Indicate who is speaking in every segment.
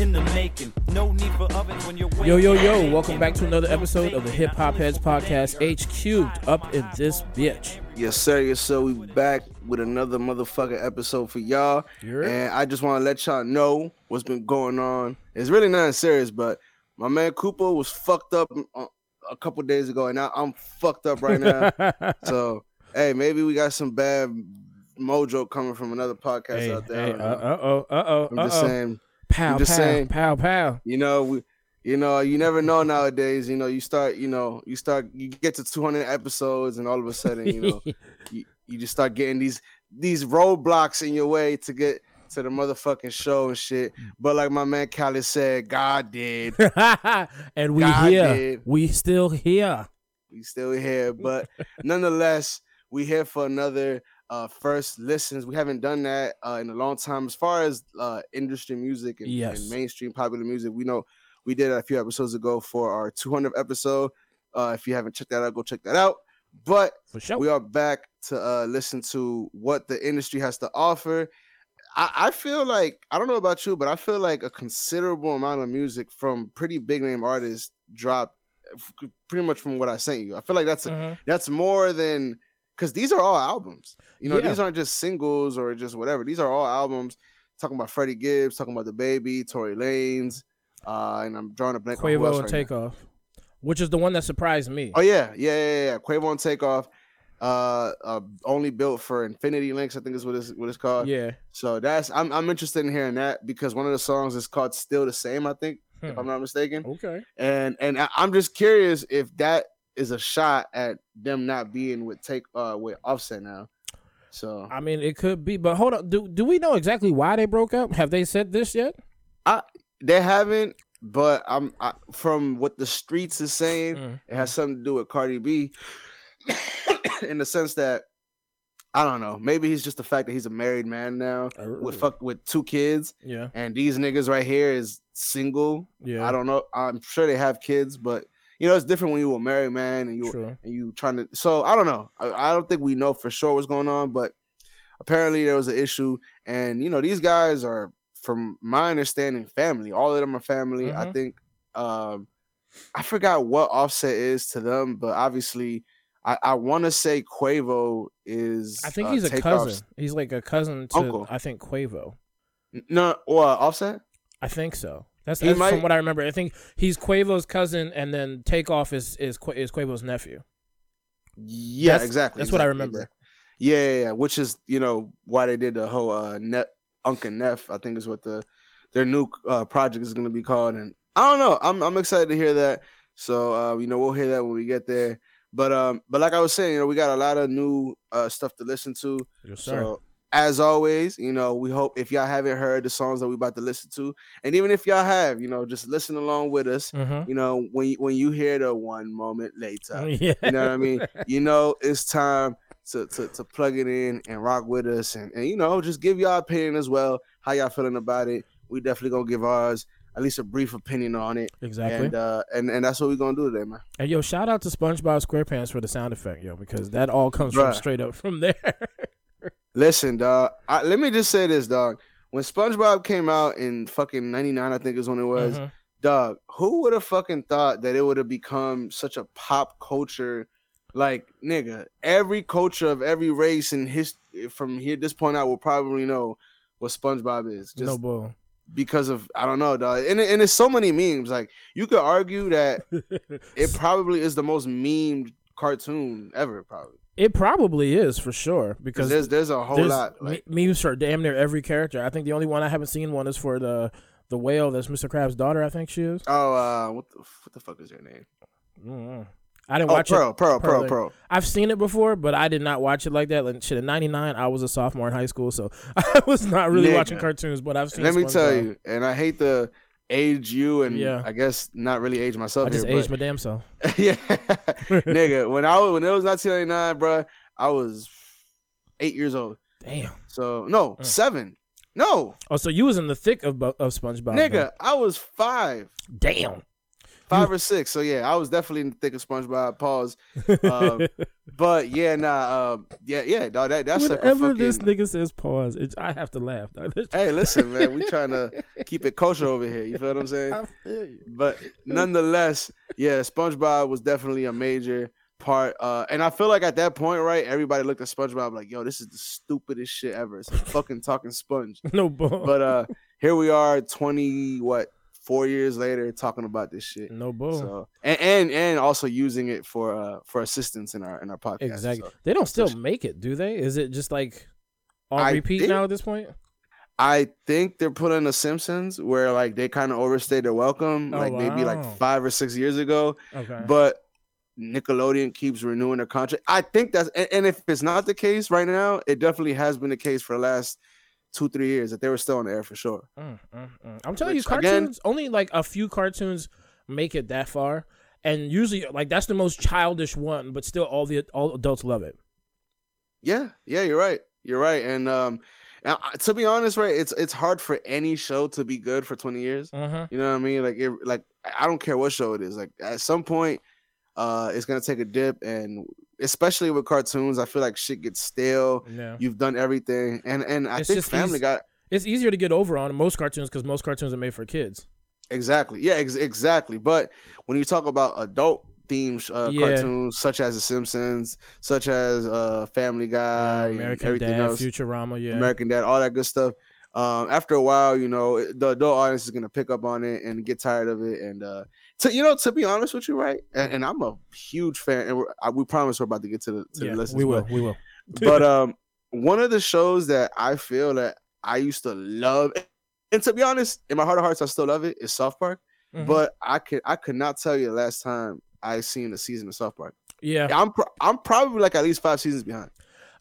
Speaker 1: in the making. No need for ovens when you're
Speaker 2: Yo, yo, yo, welcome back to another episode of the Hip Hop Heads Podcast, H Cubed, up in this bitch.
Speaker 3: Yes, sir. Yes, sir. We back with another motherfucking episode for y'all.
Speaker 2: You heard?
Speaker 3: And I just want to let y'all know what's been going on. It's really not serious, but my man Cooper was fucked up uh, a couple days ago, and now I'm fucked up right now. so, hey, maybe we got some bad mojo coming from another podcast
Speaker 2: hey,
Speaker 3: out there.
Speaker 2: Hey, uh oh, uh oh,
Speaker 3: I'm
Speaker 2: uh
Speaker 3: just
Speaker 2: oh.
Speaker 3: saying.
Speaker 2: Pow,
Speaker 3: I'm just
Speaker 2: pow,
Speaker 3: saying.
Speaker 2: pow, pow.
Speaker 3: You know, we, you know, you never know nowadays. You know, you start, you know, you start, you get to 200 episodes, and all of a sudden, you know, you, you just start getting these these roadblocks in your way to get to the motherfucking show and shit. But like my man Khaled said, God did.
Speaker 2: and we
Speaker 3: God
Speaker 2: here.
Speaker 3: did.
Speaker 2: We still here.
Speaker 3: We still here, but nonetheless, we here for another uh first listens. We haven't done that uh in a long time. As far as uh industry music and,
Speaker 2: Yes.
Speaker 3: and mainstream popular music, we know we did it a few episodes ago for our 200th episode. Uh if you haven't checked that out, go check that out. But
Speaker 2: For sure.
Speaker 3: we are back to uh listen to what the industry has to offer. I, I feel like I don't know about you, but I feel like a considerable amount of music from pretty big name artists dropped pretty much from what I sent you. I feel like that's
Speaker 2: Mhm.
Speaker 3: that's more than because these are all albums. You know,
Speaker 2: Yeah.
Speaker 3: these aren't just singles or just whatever. These are all albums. Talking about Freddie Gibbs, talking about DaBaby, Tory Lanez, uh, and I'm drawing a blank. on
Speaker 2: Quavo
Speaker 3: else
Speaker 2: and
Speaker 3: right now.
Speaker 2: Takeoff, which is the one that surprised me.
Speaker 3: Oh yeah, yeah, yeah, yeah. Quavo and Takeoff. Uh, uh, only built for Infinity Links, I think is what it's what it's called.
Speaker 2: yeah.
Speaker 3: So that's I'm I'm interested in hearing that because one of the songs is called "Still the Same," I think, if
Speaker 2: Hmm.
Speaker 3: I'm not mistaken.
Speaker 2: Okay.
Speaker 3: And and I- I'm just curious if that is a shot at them not being with take uh with Offset now. So
Speaker 2: I mean, it could be, but hold on. Do do we know exactly why they broke up? Have they said this yet?
Speaker 3: I they haven't, but I'm I, from what the streets is saying,
Speaker 2: Mm.
Speaker 3: it has something to do with Cardi B, in the sense that I don't know. Maybe he's just the fact that he's a married man now with fuck with two kids,
Speaker 2: Yeah.
Speaker 3: and these niggas right here is single.
Speaker 2: Yeah.
Speaker 3: I don't know. I'm sure they have kids, but you know it's different when you a married man and you
Speaker 2: True.
Speaker 3: and you trying to. So I don't know. I, I don't think we know for sure what's going on, but apparently there was an issue, and you know these guys are, from my understanding, family. All of them are family. I
Speaker 2: Mhm.
Speaker 3: think. Um, I forgot what Offset is to them, but obviously, I, I want to say Quavo is.
Speaker 2: I think
Speaker 3: uh,
Speaker 2: he's a cousin. He's like a cousin to
Speaker 3: Uncle.
Speaker 2: I think Quavo.
Speaker 3: No, what Offset?
Speaker 2: I think so. That's, that's
Speaker 3: might-
Speaker 2: from what I remember. I think he's Quavo's cousin, and then Takeoff is is is Quavo's nephew.
Speaker 3: Yeah,
Speaker 2: That's-
Speaker 3: exactly.
Speaker 2: that's what I remember.
Speaker 3: exactly. Yeah, yeah, yeah, which is you know why they did the whole uh net Uncle Neff. I think is what the their new uh, project is going to be called, and I don't know. I'm I'm excited to hear that. So uh, you know we'll hear that when we get there. But um, but like I was saying, you know we got a lot of new uh stuff to listen to.
Speaker 2: Yes,
Speaker 3: So as always, you know, we hope if y'all haven't heard the songs that we're about to listen to, and even if y'all have, you know, just listen along with us.
Speaker 2: Mm-hmm.
Speaker 3: You know, when you, when you hear the one moment later,
Speaker 2: yeah.
Speaker 3: you know what I mean? You know, it's time to, to, to plug it in and rock with us and, and you know, just give y'all opinion as well. How y'all feeling about it? We definitely gonna give ours at least a brief opinion on it.
Speaker 2: Exactly.
Speaker 3: And uh and, and that's what we're gonna do today, man.
Speaker 2: And yo, shout out to SpongeBob SquarePants for the sound effect, yo, because that all comes from straight up from there.
Speaker 3: Listen, dog. I, let me just say this, dog. When SpongeBob came out in fucking '99, I think is when it was.
Speaker 2: Mhm.
Speaker 3: Dog, who would have fucking thought that it would have become such a pop culture? Like, nigga, every culture of every race and his from here this point out will probably know what SpongeBob is. Just
Speaker 2: no bull.
Speaker 3: because of I don't know, dog. And, and it's so many memes. Like you could argue that it probably is the most memed cartoon ever, probably.
Speaker 2: It probably is for sure
Speaker 3: Because there's there's a whole
Speaker 2: there's
Speaker 3: lot. Like,
Speaker 2: memes for damn near every character. I think the only one I haven't seen one is for the the whale. That's Mr. Krabs' daughter. I think she is.
Speaker 3: oh, uh, what the what the fuck is her name?
Speaker 2: Mm. I didn't
Speaker 3: Oh,
Speaker 2: watch
Speaker 3: Pearl,
Speaker 2: it.
Speaker 3: Pearl, Pearl,
Speaker 2: Pearl.
Speaker 3: Pearl.
Speaker 2: I've seen it before, but I did not watch it like that. Like shit, in '99, I was a sophomore in high school, so I was not really watching cartoons. But I've seen. It.
Speaker 3: Let me tell you, and I hate the age you and
Speaker 2: Yeah.
Speaker 3: I guess not really age myself
Speaker 2: I just
Speaker 3: here.
Speaker 2: aged my damn self.
Speaker 3: yeah, nigga. When I was when it was 1999, bro, I was eight years old.
Speaker 2: Damn.
Speaker 3: So no,
Speaker 2: Mm.
Speaker 3: seven. No,
Speaker 2: Oh, so you was in the thick of of SpongeBob.
Speaker 3: nigga. I was five.
Speaker 2: Damn.
Speaker 3: five or six. So yeah, I was definitely in the thick of SpongeBob. Pause. Um, but yeah, nah, um, yeah, yeah, dog. That that's
Speaker 2: Whenever
Speaker 3: fucking.
Speaker 2: this nigga says pause, it, I have to laugh.
Speaker 3: hey, listen, man, we trying to keep it kosher over here. You feel what I'm saying?
Speaker 2: I feel you.
Speaker 3: But nonetheless, yeah, SpongeBob was definitely a major part. Uh, and I feel like at that point, right, everybody looked at SpongeBob like, "Yo, this is the stupidest shit ever." It's a fucking talking sponge.
Speaker 2: No.
Speaker 3: But uh, here we are, twenty what, four years later, talking about this shit.
Speaker 2: no bull.
Speaker 3: So and, and and also using it for uh for assistance in our in our podcast.
Speaker 2: exactly.
Speaker 3: So
Speaker 2: They don't still
Speaker 3: so-
Speaker 2: make it, do they? Is it just like on
Speaker 3: I
Speaker 2: repeat
Speaker 3: think-
Speaker 2: now at this point?
Speaker 3: I think they're putting the Simpsons where like they kind of overstayed their welcome,
Speaker 2: Oh,
Speaker 3: like maybe like five or six years ago.
Speaker 2: Okay.
Speaker 3: But Nickelodeon keeps renewing their contract. I think that's and, and if it's not the case right now, it definitely has been the case for the last two three years that they were still on the air for sure.
Speaker 2: Mm, mm, mm. I'm telling you,
Speaker 3: Which, again-
Speaker 2: cartoons only like a few cartoons make it that far, and usually like that's the most childish one, but still all the all adults love it.
Speaker 3: Yeah, yeah, you're right. You're right. And um, I- to be honest, right, it's it's hard for any show to be good for 20 years.
Speaker 2: Mm-hmm.
Speaker 3: You know what I mean? Like it, like I don't care what show it is. Like at some point, uh, it's gonna take a dip, and especially with cartoons, I feel like shit gets stale.
Speaker 2: Yeah,
Speaker 3: You've done everything, and and I
Speaker 2: It's
Speaker 3: think Family
Speaker 2: easy-
Speaker 3: Guy
Speaker 2: it's easier to get over on most cartoons because most cartoons are made for kids.
Speaker 3: exactly. Yeah, ex- exactly. But when you talk about adult themed uh,
Speaker 2: Yeah.
Speaker 3: cartoons such as The Simpsons, such as uh, Family Guy, and
Speaker 2: American
Speaker 3: everything
Speaker 2: Dad,
Speaker 3: else,
Speaker 2: Futurama, yeah.
Speaker 3: American Dad, all that good stuff. Um, after a while, you know, the adult audience is gonna pick up on it and get tired of it. And uh, to you know, to be honest with you, right? And, and I'm a huge fan, and we're, I, we promise we're about to get to the to
Speaker 2: yeah,
Speaker 3: the listens.
Speaker 2: we will,
Speaker 3: but-
Speaker 2: we will.
Speaker 3: but um one of the shows that I feel that I used to love and to be honest, in my heart of hearts I still love it, is South Park.
Speaker 2: Mhm.
Speaker 3: But I could I could not tell you the last time I seen a season of South Park.
Speaker 2: yeah,
Speaker 3: I'm pro- I'm probably like at least five seasons behind.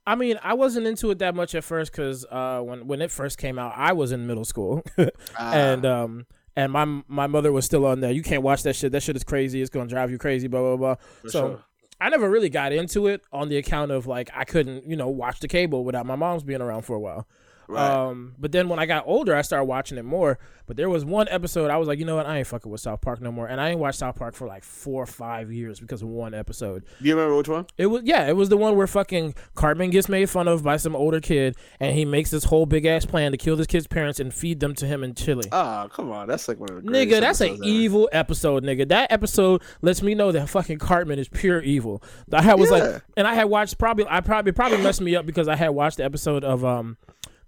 Speaker 2: I mean, I wasn't into it that much at first because uh, when when it first came out, I was in middle school,
Speaker 3: Ah,
Speaker 2: and um, and my my mother was still on there. You can't watch that shit. That shit is crazy. It's gonna drive you crazy. Blah blah blah.
Speaker 3: for
Speaker 2: so
Speaker 3: sure.
Speaker 2: I never really got into it on the account of like I couldn't, you know, watch the cable without my mom's being around for a while.
Speaker 3: Right.
Speaker 2: Um, but then when I got older, I started watching it more. But there was one episode I was like, you know what, I ain't fucking with South Park no more. And I ain't watched South Park for like four or five years because of one episode.
Speaker 3: Do you remember which one?
Speaker 2: It was yeah, it was the one where fucking Cartman gets made fun of by some older kid, and he makes this whole big ass plan to kill this kid's parents and feed them to him in chili.
Speaker 3: Ah, come on. That's like one of the
Speaker 2: Nigga, that's an
Speaker 3: ever.
Speaker 2: evil episode, nigga. That episode lets me know that fucking Cartman is pure evil. I was
Speaker 3: Yeah.
Speaker 2: like, and I had watched probably, I probably probably messed me up because I had watched the episode of um,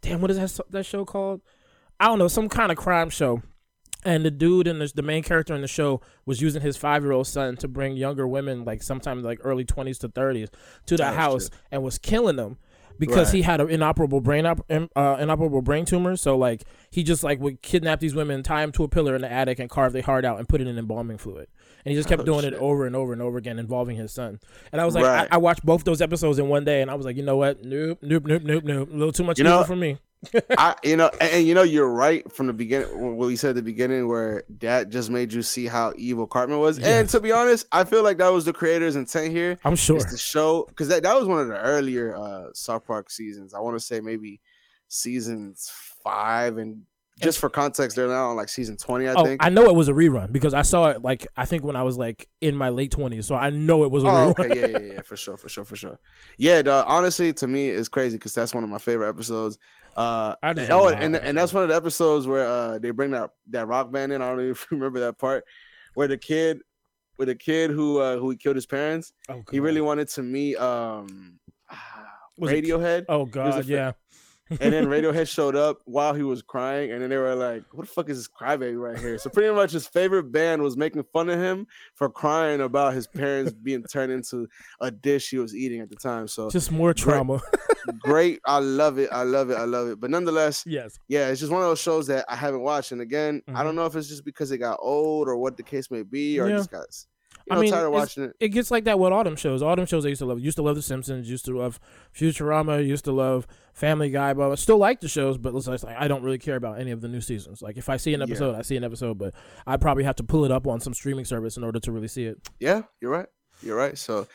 Speaker 2: damn, what is that that show called? I don't know, some kind of crime show. And the dude and the, the main character in the show was using his five year old son to bring younger women, like sometimes like early twenties to thirties, to the
Speaker 3: Oh,
Speaker 2: house
Speaker 3: shit.
Speaker 2: and was killing them because
Speaker 3: Right.
Speaker 2: he had an inoperable brain op- im- uh, inoperable brain tumor. So like he just like would kidnap these women, tie them to a pillar in the attic, and carve their heart out and put it in embalming fluid. And he just kept
Speaker 3: Oh,
Speaker 2: doing it over and over and over again, involving his son. And I was like,
Speaker 3: Right.
Speaker 2: I-, I watched both those episodes in one day, and I was like, you know what? Nope, nope, nope, nope, nope. A little too much
Speaker 3: You know-
Speaker 2: evil for me.
Speaker 3: I, you know, and, and you know, you're right from the beginning. What you said at the beginning, where that just made you see how evil Cartman was. And to be honest, I feel like that was the creator's intent here.
Speaker 2: I'm sure.
Speaker 3: To show because that, that was one of the earlier uh South Park seasons. I want to say maybe seasons five, and just for context, they're now on like season twenty. I
Speaker 2: Oh,
Speaker 3: think.
Speaker 2: I know it was a rerun because I saw it like I think when I was like in my late twenties, so I know it was a
Speaker 3: Oh,
Speaker 2: rerun.
Speaker 3: okay, yeah, yeah, yeah, for sure, for sure, for sure. Yeah, honestly, to me, it's crazy because that's one of my favorite episodes. Uh,
Speaker 2: I just
Speaker 3: oh, and and that's one of the episodes where uh they bring that that rock band in. I don't even remember that part where the kid, with the kid who uh who he killed his parents,
Speaker 2: Oh,
Speaker 3: he really wanted to meet um
Speaker 2: Was it-
Speaker 3: Radiohead.
Speaker 2: Oh
Speaker 3: was a
Speaker 2: God, yeah.
Speaker 3: And then Radiohead showed up while he was crying, and then they were like, "What the fuck is this crybaby right here?" So pretty much his favorite band was making fun of him for crying about his parents being turned into a dish he was eating at the time. So
Speaker 2: Just more trauma.
Speaker 3: great, I love it, I love it, I love it. But nonetheless,
Speaker 2: yes.
Speaker 3: yeah, it's just one of those shows that I haven't watched. And again, I
Speaker 2: Mhm.
Speaker 3: don't know if it's just because it got old or what the case may be, or
Speaker 2: Yeah.
Speaker 3: just got you
Speaker 2: I mean,
Speaker 3: tired of watching it.
Speaker 2: It gets like that with autumn shows. Autumn shows I used to love. Used to love The Simpsons. Used to love Futurama. Used to love Family Guy. But I still like the shows. But it's like I don't really care about any of the new seasons. Like if I see an
Speaker 3: Yeah.
Speaker 2: episode, I see an episode. But I probably have to pull it up on some streaming service in order to really see it.
Speaker 3: Yeah, you're right. You're right. So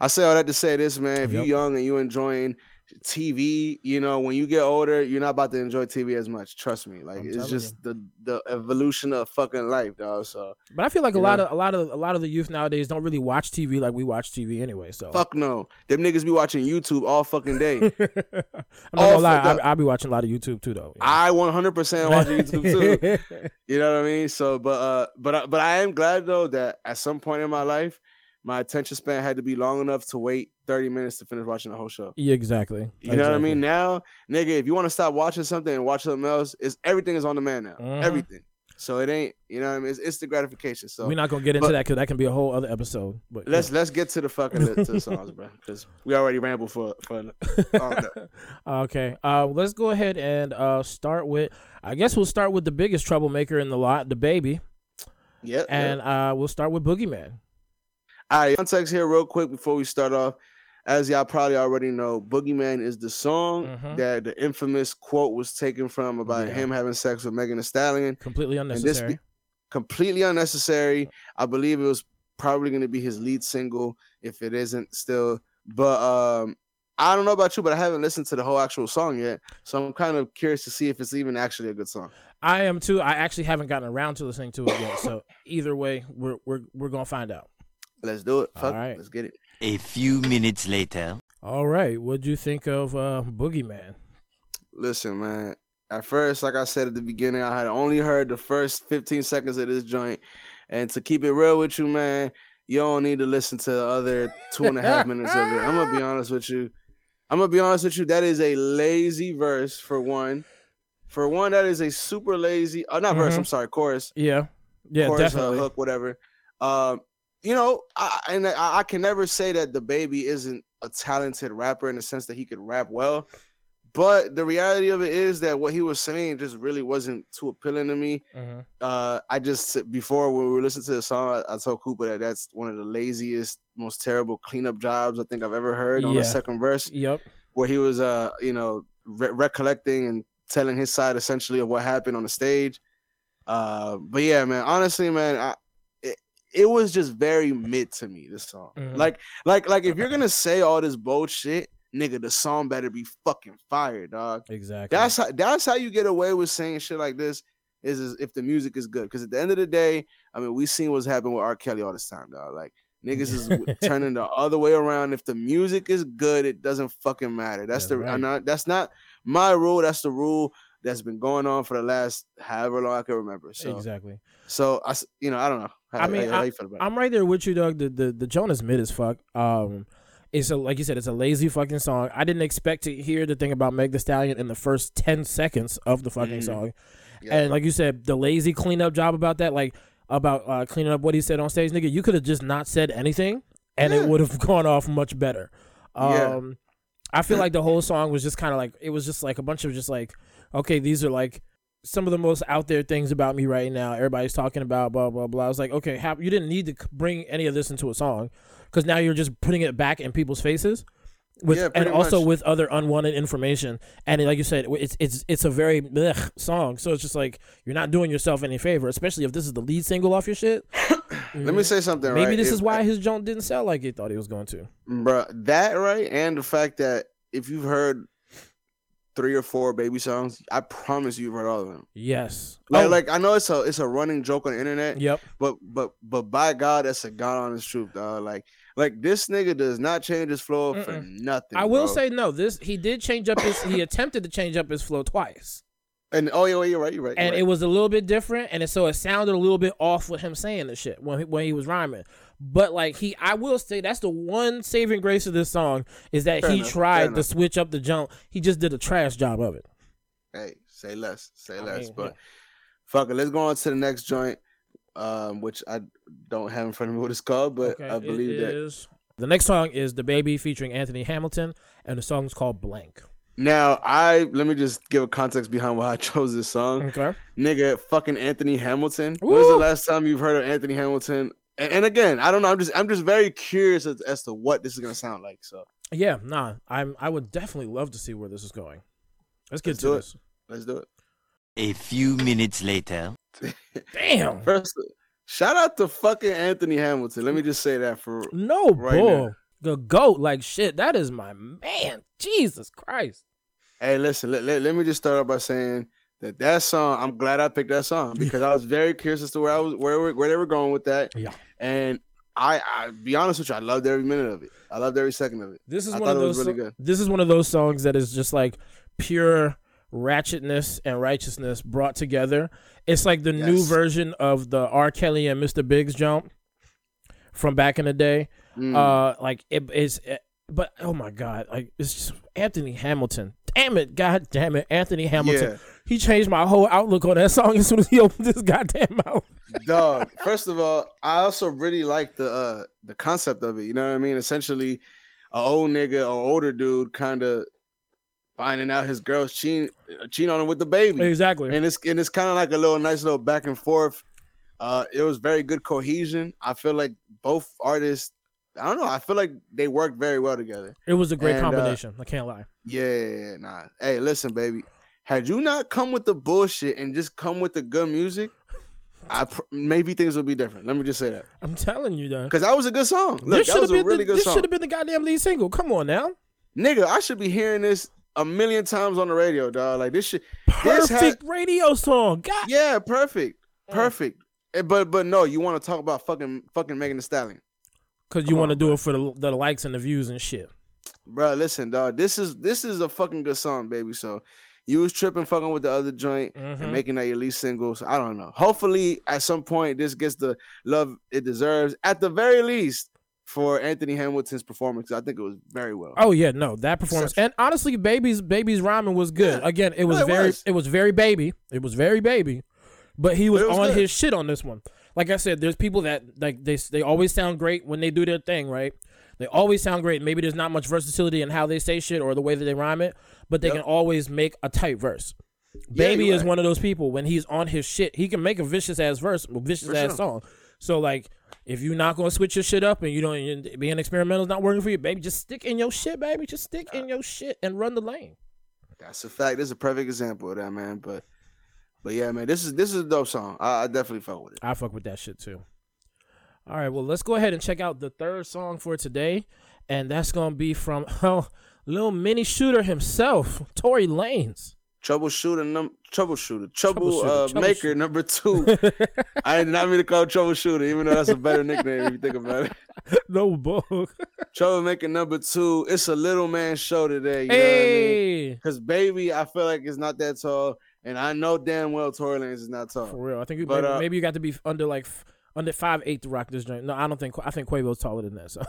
Speaker 3: I say all that to say this, man. If
Speaker 2: Yep.
Speaker 3: you're young and you're enjoying TV, you know, when you get older, you're not about to enjoy TV as much. Trust me. Like
Speaker 2: I'm
Speaker 3: it's just the the evolution of fucking life, dog. So
Speaker 2: But I feel like a
Speaker 3: You
Speaker 2: lot of a lot of a lot of the youth nowadays don't really watch TV like we watch TV anyway. So
Speaker 3: fuck no. Them niggas be watching YouTube all fucking day.
Speaker 2: I'm not gonna lie. I, I'll be watching a lot of YouTube too, though.
Speaker 3: I 100% watch YouTube too. You know what I mean? So, but uh, but I, but I am glad though that at some point in my life, my attention span had to be long enough to wait 30 minutes to finish watching the whole show.
Speaker 2: yeah, exactly.
Speaker 3: You know what I mean? Now, nigga, if you want to stop watching something and watch something else, it's everything is on demand now.
Speaker 2: Mhm.
Speaker 3: Everything. So it ain't, you know what I mean? It's instant gratification. So
Speaker 2: We're not gonna get into
Speaker 3: but-
Speaker 2: that because that can be a whole other episode. But
Speaker 3: let's let's get to the fucking to the songs, bro. Because we already rambled for for.
Speaker 2: Okay. Uh, let's go ahead and uh start with. I guess we'll start with the biggest troublemaker in the lot, DaBaby,
Speaker 3: Yep.
Speaker 2: and uh, we'll start with Boogeyman.
Speaker 3: All right, context here, real quick, before we start off. As y'all probably already know, Boogeyman is the song
Speaker 2: Mhm.
Speaker 3: that the infamous quote was taken from about
Speaker 2: Yeah.
Speaker 3: him having sex with Megan Thee Stallion.
Speaker 2: Completely unnecessary.
Speaker 3: be- completely unnecessary. I believe it was probably going to be his lead single if it isn't still. But um, I don't know about you, but I haven't listened to the whole actual song yet, so I'm kind of curious to see if it's even actually a good song.
Speaker 2: I am too. I actually haven't gotten around to listening to it yet. So either way, we're we're we're gonna find out.
Speaker 3: Let's do it.
Speaker 2: All
Speaker 3: Fuck,
Speaker 2: right.
Speaker 3: let's get it.
Speaker 4: A few minutes later.
Speaker 2: All right. What'd you think of uh, Boogeyman?
Speaker 3: Listen, man. At first, like I said at the beginning, I had only heard the first 15 seconds of this joint. And to keep it real with you, man, you don't need to listen to the other two and a half minutes of it. I'm gonna be honest with you. I'm gonna be honest with you. That is a lazy verse for one. For one, that is a super lazy. Oh, not verse.
Speaker 2: Mhm.
Speaker 3: I'm sorry, chorus.
Speaker 2: Yeah. Yeah,
Speaker 3: chorus, uh,
Speaker 2: definitely.
Speaker 3: hook, whatever. Um, you know, I, and I, I can never say that DaBaby isn't a talented rapper in the sense that he could rap well. But the reality of it is that what he was saying just really wasn't too appealing to me.
Speaker 2: Mhm.
Speaker 3: Uh, I just before when we were listening to the song, I, I told Cooper that that's one of the laziest, most terrible cleanup jobs I think I've ever heard on
Speaker 2: Yeah.
Speaker 3: the second verse,
Speaker 2: Yep.
Speaker 3: where he was, uh, you know, re- recollecting and telling his side essentially of what happened on the stage. Uh, but yeah, man, honestly, man, I, it, was just very mid to me. This song,
Speaker 2: Mhm.
Speaker 3: like, like, like, if you're gonna say all this bullshit, nigga, the song better be fucking fire, dog.
Speaker 2: Exactly.
Speaker 3: That's how that's how you get away with saying shit like this. Is, is if the music is good. Because at the end of the day, I mean, we seen what's happened with R. Kelly all this time, dog. Like niggas is turning the other way around. If the music is good, it doesn't fucking matter. That's
Speaker 2: That's
Speaker 3: the
Speaker 2: right.
Speaker 3: I'm not, that's not my rule. That's the rule that's been going on for the last however long I can remember. So
Speaker 2: exactly.
Speaker 3: so I, you know I don't know. How,
Speaker 2: I mean,
Speaker 3: how, how you feel about it?
Speaker 2: I'm right there with you, Doug. The the the Jonas mid as fuck. Um, it's a like you said, it's a lazy fucking song. I didn't expect to hear the thing about Meg Thee Stallion in the first ten seconds of the fucking
Speaker 3: Mhm.
Speaker 2: song,
Speaker 3: Yeah.
Speaker 2: and like you said, the lazy cleanup job about that, like about uh, cleaning up what he said on stage, nigga. You could have just not said anything, and
Speaker 3: Yeah.
Speaker 2: it would have gone off much better.
Speaker 3: Yeah.
Speaker 2: Um, I feel like the whole song was just kind of like it was just like a bunch of just like, okay, these are like some of the most out there things about me right now. Everybody's talking about blah blah blah. I was like, okay, have, you didn't need to bring any of this into a song because now you're just putting it back in people's faces. With,
Speaker 3: Yeah,
Speaker 2: and
Speaker 3: pretty
Speaker 2: also
Speaker 3: much.
Speaker 2: with other unwanted information, and like you said, it's it's it's a very blech song. So it's just like you're not doing yourself any favor, especially if this is the lead single off your shit.
Speaker 3: Let me say something.
Speaker 2: Maybe
Speaker 3: right?
Speaker 2: this
Speaker 3: If-
Speaker 2: is why his joint didn't sell like he thought he was going to.
Speaker 3: Bruh, that right, and the fact that if you've heard three or four baby songs, I promise you've heard all of them.
Speaker 2: Yes.
Speaker 3: Like,
Speaker 2: Oh,
Speaker 3: like I know it's a it's a running joke on the internet,
Speaker 2: Yep.
Speaker 3: but but but by God, that's a God honest truth, dog. Like like this nigga does not change his flow for
Speaker 2: Mm-mm.
Speaker 3: nothing.
Speaker 2: I will
Speaker 3: bro.
Speaker 2: say no. This he did change up his. he attempted to change up his flow twice,
Speaker 3: and oh yeah, you're right, you're right.
Speaker 2: and
Speaker 3: you're
Speaker 2: it was a little bit different, and so it sounded a little bit off with him saying the shit when he, when he was rhyming. But like he, I will say that's the one saving grace of this song is that
Speaker 3: Fair
Speaker 2: he
Speaker 3: enough,
Speaker 2: tried to switch up the jump. He just did a trash job of it.
Speaker 3: Hey, say less, say
Speaker 2: I
Speaker 3: less.
Speaker 2: mean,
Speaker 3: but fuck it, let's go on to the next joint, um, which I don't have in front of me what it's called, but
Speaker 2: Okay,
Speaker 3: I believe that
Speaker 2: is- The next song is "DaBaby" featuring Anthony Hamilton, and the song is called "Blank."
Speaker 3: Now, I let me just give a context behind why I chose this song.
Speaker 2: Okay.
Speaker 3: Nigga, fucking Anthony Hamilton. When was the last time you've heard of Anthony Hamilton And, and again, I don't know. I'm just I'm just very curious as, as to what this is gonna sound like. So
Speaker 2: Yeah, nah. I'm. I would definitely love to see where this is going. Let's get
Speaker 3: Let's
Speaker 2: to
Speaker 3: do it. let's do it.
Speaker 4: A few minutes later.
Speaker 2: Damn.
Speaker 3: First, shout out to fucking Anthony Hamilton. Let me just say that for
Speaker 2: No
Speaker 3: Right
Speaker 2: bull.
Speaker 3: now.
Speaker 2: The goat, like shit. That is my man. Jesus Christ.
Speaker 3: Hey, listen, let, let, let me just start off by saying that that song, I'm glad I picked that song because I was very curious as to where I was where where they were going with that.
Speaker 2: Yeah.
Speaker 3: And I I be honest with you, I loved every minute of it. I loved every second of it.
Speaker 2: This is
Speaker 3: I
Speaker 2: one of
Speaker 3: thought it was
Speaker 2: those.
Speaker 3: really
Speaker 2: so-
Speaker 3: good.
Speaker 2: This is one of those songs that is just like pure ratchetness and righteousness brought together. It's like the new version of the R. Kelly and Mr. Biggs jump from back in the day.
Speaker 3: Mm.
Speaker 2: Uh, like it is, but oh my god, like it's just Anthony Hamilton. Damn it, god damn it, Anthony Hamilton.
Speaker 3: Yeah.
Speaker 2: He changed my whole outlook on that song as soon as he opened this goddamn mouth.
Speaker 3: Dog. First of all, I also really like the uh the concept of it. You know what I mean? Essentially, a old nigga or older dude kind of finding out his girl's cheating cheating on him with the baby.
Speaker 2: Exactly.
Speaker 3: and it's and it's kind of like a little nice little back and forth. Uh, it was very good cohesion. I feel like both artists. I don't know. I feel like they worked very well together.
Speaker 2: It was a great
Speaker 3: and, uh,
Speaker 2: combination. I can't lie.
Speaker 3: Yeah, nah. Hey, listen, baby. Had you not come with the bullshit and just come with the good music, I pr- maybe things would be different. Let me just say that
Speaker 2: I'm telling you, though.
Speaker 3: because that was a good song. Look,
Speaker 2: this
Speaker 3: that was a really
Speaker 2: the,
Speaker 3: good
Speaker 2: this
Speaker 3: song.
Speaker 2: should have been the goddamn lead single. Come on now.
Speaker 3: Nigga, I should be hearing this a million times on the radio, dog. Like this shit. This
Speaker 2: Perfect
Speaker 3: had-
Speaker 2: radio song. God.
Speaker 3: Yeah, perfect,
Speaker 2: Mm.
Speaker 3: perfect. Eh, But but no, you want to talk about fucking fucking Megan Thee Stallion,
Speaker 2: Because you want to do it for the, the likes and the views and shit.
Speaker 3: bro. Listen, dog. This is this is a fucking good song, baby. So you was tripping, fucking with the other joint
Speaker 2: Mhm.
Speaker 3: and making that your lead singles. I don't know. Hopefully, at some point, this gets the love it deserves. At the very least, for Anthony Hamilton's performance, I think it was very well.
Speaker 2: Oh yeah, no, that performance. And honestly, baby's baby's rhyming was good.
Speaker 3: Yeah.
Speaker 2: Again, it was
Speaker 3: No, it
Speaker 2: very
Speaker 3: was.
Speaker 2: it was very baby. It was very baby. But he was,
Speaker 3: was
Speaker 2: on
Speaker 3: good.
Speaker 2: his shit on this one. Like I said, there's people that like they they always sound great when they do their thing, right? They always sound great. Maybe there's not much versatility in how they say shit or the way that they rhyme it, but they
Speaker 3: Yep.
Speaker 2: can always make a tight verse.
Speaker 3: Yeah,
Speaker 2: Baby is
Speaker 3: right.
Speaker 2: one of those people when he's on his shit, he can make a vicious ass verse, a vicious
Speaker 3: For
Speaker 2: ass
Speaker 3: sure.
Speaker 2: song. So like, if you're not gonna switch your shit up and you don't being experimental is not working for you, baby, just stick in your shit, baby. Just stick in your shit and run the lane.
Speaker 3: That's a fact. This is a perfect example of that, man. But but yeah, man, this is this is a dope song. I, I definitely felt with it.
Speaker 2: I fuck with that shit too. All right, well, let's go ahead and check out the third song for today, and that's gonna be from oh, little mini shooter himself, Tory Lanez.
Speaker 3: Troubleshooter, num- troubleshooter, trouble
Speaker 2: Troubleshooter,
Speaker 3: uh, maker number two. I did not mean to call it troubleshooter, even though that's a better nickname if you think about it.
Speaker 2: no book.
Speaker 3: Troublemaker number two. It's a little man show today. You know what I mean? Because baby, I feel like it's not that tall, and I know damn well Tory Lanez is not tall.
Speaker 2: for real. I think
Speaker 3: But,
Speaker 2: maybe,
Speaker 3: uh,
Speaker 2: maybe you got to be under like under five eight to rock this joint. No, I don't think. I think Quavo's taller than that. So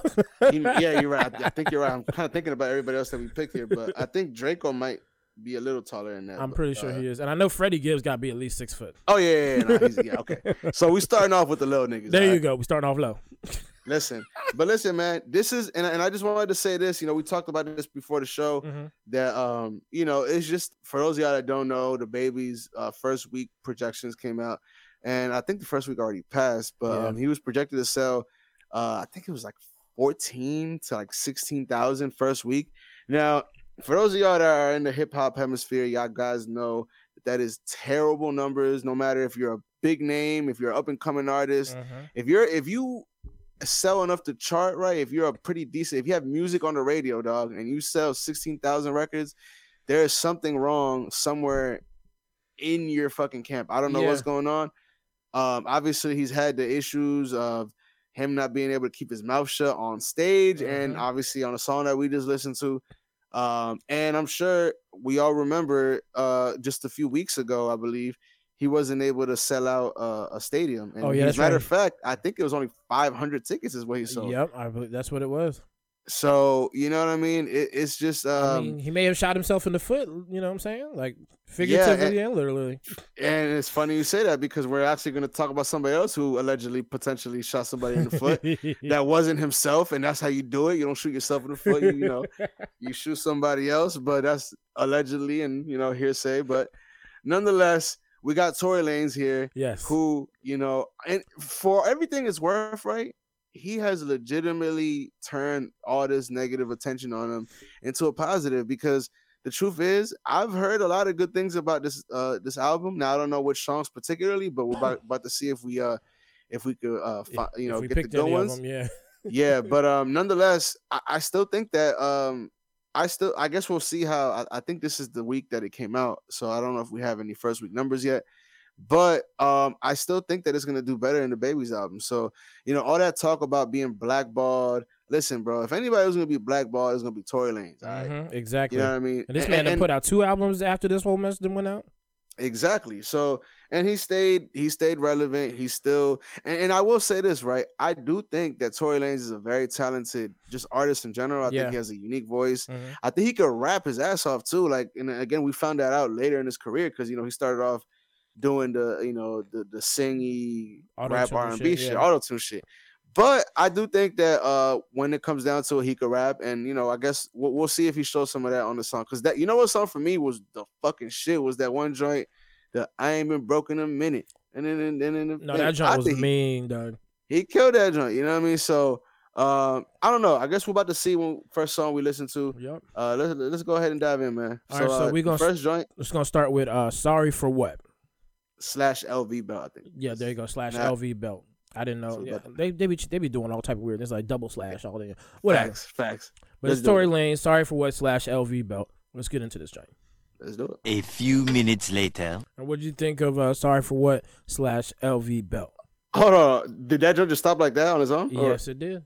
Speaker 3: He- yeah, you're right. I, I think you're right. I'm kind of thinking about everybody else that we picked here, but I think Drakeo might be a little taller than that.
Speaker 2: I'm
Speaker 3: but,
Speaker 2: pretty sure
Speaker 3: uh,
Speaker 2: he is, and I know Freddie Gibbs got to be at least six foot.
Speaker 3: Oh yeah, yeah, yeah, no, yeah, Okay, so we starting off with the little niggas.
Speaker 2: There you go. We starting off low.
Speaker 3: Listen, but listen, man. This is, and, and I just wanted to say this. You know, we talked about this before the show.
Speaker 2: Mhm.
Speaker 3: That um, you know, it's just for those of y'all that don't know, DaBaby's uh, first week projections came out, and I think the first week already passed. But
Speaker 2: Yeah.
Speaker 3: um, he was projected to sell, uh, I think it was like fourteen to like sixteen thousand first week. Now, for those of y'all that are in the hip hop hemisphere, y'all guys know that that is terrible numbers. No matter if you're a big name, if you're an up and coming artist,
Speaker 2: Mhm.
Speaker 3: if you're if you sell enough to chart right, if you're a pretty decent, if you have music on the radio, dog, and you sell sixteen thousand records, there is something wrong somewhere in your fucking camp. I don't know what's going on. Um, obviously he's had the issues of him not being able to keep his mouth shut on stage, and
Speaker 2: Mhm.
Speaker 3: obviously on a song that we just listened to. Um, and I'm sure we all remember uh just a few weeks ago, I believe, he wasn't able to sell out uh, a stadium. And
Speaker 2: Oh, yeah,
Speaker 3: as a matter
Speaker 2: right.
Speaker 3: of fact, I think it was only 500 tickets is what he sold.
Speaker 2: Yep, I believe that's what it was.
Speaker 3: So you know what I mean? It, it's just um,
Speaker 2: I mean, he may have shot himself in the foot. You know what I'm saying? Like figuratively and literally.
Speaker 3: and it's funny you say that because we're actually going to talk about somebody else who allegedly potentially shot somebody in the foot. that wasn't himself, and that's how you do it. You don't shoot yourself in the foot. You, you know, you shoot somebody else, but that's allegedly and you know hearsay. But nonetheless, we got Tory Lanez here,
Speaker 2: Yes.
Speaker 3: who you know, and for everything it's worth, right? He has legitimately turned all this negative attention on him into a positive because the truth is, I've heard a lot of good things about this uh this album. Now I don't know which songs particularly, but we're about, about to see if we uh if we could uh fi- you know get the good ones
Speaker 2: them, yeah.
Speaker 3: yeah, but um, nonetheless, I, I still think that um, I still, I guess we'll see how. I, I think this is the week that it came out, so I don't know if we have any first week numbers yet. But um, I still think that it's gonna do better in DaBaby's album. So you know, all that talk about being blackballed. Listen, bro, if anybody was gonna be blackballed, it's gonna be Tory Lanez. All right,
Speaker 2: Mhm, Exactly.
Speaker 3: you know what I mean?
Speaker 2: and this
Speaker 3: And-
Speaker 2: man
Speaker 3: and-
Speaker 2: put out two albums after this whole mess that went out.
Speaker 3: Exactly. So, and he stayed, he stayed relevant. He's still, and, and I will say this, right? I do think that Tory Lanez is a very talented, just artist in general. I
Speaker 2: Yeah.
Speaker 3: think he has a unique voice.
Speaker 2: Mhm.
Speaker 3: I think he could rap his ass off too. Like, and again, we found that out later in his career because you know he started off doing the, you know, the the singy rap
Speaker 2: Auto-tune
Speaker 3: R and B
Speaker 2: shit,
Speaker 3: shit,
Speaker 2: yeah.
Speaker 3: auto tune shit. But I do think that uh when it comes down to it, he could rap, and you know, I guess we'll, we'll see if he shows some of that on the song. Cause that, you know, what song for me was the fucking shit was that one joint that I ain't been broken a minute, and then and then and then
Speaker 2: No, that joint was
Speaker 3: think he-
Speaker 2: mean, dog.
Speaker 3: he killed that joint. You know what I mean? So um, I don't know. I guess we're about to see when first song we listen to.
Speaker 2: Yep.
Speaker 3: Uh, let's let's go ahead and dive in, man.
Speaker 2: All right, so
Speaker 3: uh,
Speaker 2: we gonna-
Speaker 3: first joint
Speaker 2: It's gonna start with uh sorry for what?
Speaker 3: slash LV belt. I think.
Speaker 2: Yeah, there you go. Slash
Speaker 3: Nah.
Speaker 2: LV belt. I didn't know.
Speaker 3: So
Speaker 2: Yeah, they they be they be doing all type of weird. It's like double slash all day. Whatever.
Speaker 3: Facts, facts.
Speaker 2: But
Speaker 3: Let's
Speaker 2: it's Tory
Speaker 3: it.
Speaker 2: Lane. Sorry for what? Slash LV belt. Let's get into this joint.
Speaker 3: Let's do it.
Speaker 4: A few minutes later.
Speaker 2: What did you think of uh sorry for what? Slash LV belt.
Speaker 3: Hold on. Did that joint just stop like that on its own? Or-
Speaker 2: Yes, it did.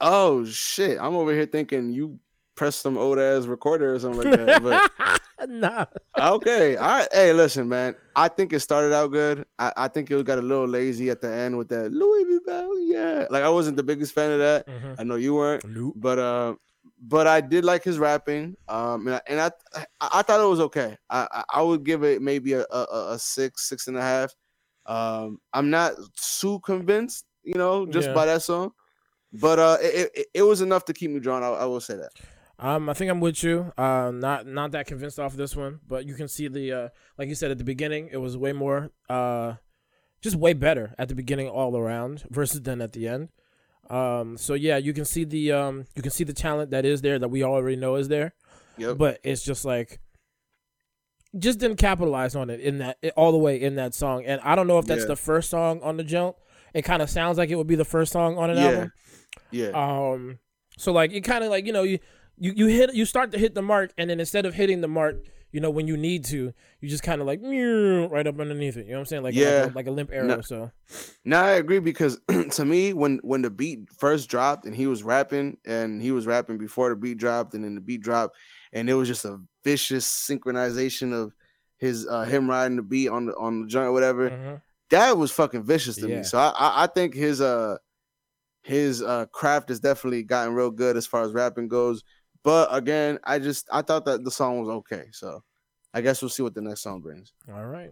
Speaker 3: Oh shit! I'm over here thinking you pressed some old ass recorder or something like that. But
Speaker 2: nah.
Speaker 3: okay, all right. Hey, listen, man. I think it started out good. I, I think it got a little lazy at the end with that Louis V. Bell. Yeah, like I wasn't the biggest fan of that.
Speaker 2: Mhm.
Speaker 3: I know you weren't,
Speaker 2: Nope.
Speaker 3: but uh, but I did like his rapping. Um, and I and I, I, I thought it was okay. I I, I would give it maybe a, a a- a six, six and a half. Um, I'm not too convinced, you know, just
Speaker 2: Yeah.
Speaker 3: by that song. But uh, it, it, it was enough to keep me drawn. I, I will say that.
Speaker 2: Um, I think I'm with you. Uh, not not that convinced off this one, but you can see the uh, like you said at the beginning, it was way more uh, just way better at the beginning all around versus then at the end. Um, so yeah, you can see the um, you can see the talent that is there that we already know is there,
Speaker 3: Yep.
Speaker 2: but it's just like just didn't capitalize on it in that all the way in that song. And I don't know if that's
Speaker 3: Yeah.
Speaker 2: the first song on the jump. It kind of sounds like it would be the first song on an
Speaker 3: Yeah.
Speaker 2: album.
Speaker 3: yeah.
Speaker 2: Um, so like it kind of like you know you you you hit you start to hit the mark, and then instead of hitting the mark, you know when you need to, you just kind of like right up underneath it. You know what I'm saying? Like
Speaker 3: Yeah.
Speaker 2: like, a, like a limp arrow.
Speaker 3: No.
Speaker 2: So
Speaker 3: No, I agree because to me, when when the beat first dropped and he was rapping and he was rapping before the beat dropped and then the beat dropped and it was just a vicious synchronization of his uh him riding the beat on the on the joint or whatever.
Speaker 2: mhm.
Speaker 3: That was fucking vicious to
Speaker 2: Yeah.
Speaker 3: me. So I, I I think his uh his uh craft has definitely gotten real good as far as rapping goes. But again, I just I thought that the song was okay. So I guess we'll see what the next song brings.
Speaker 2: all right.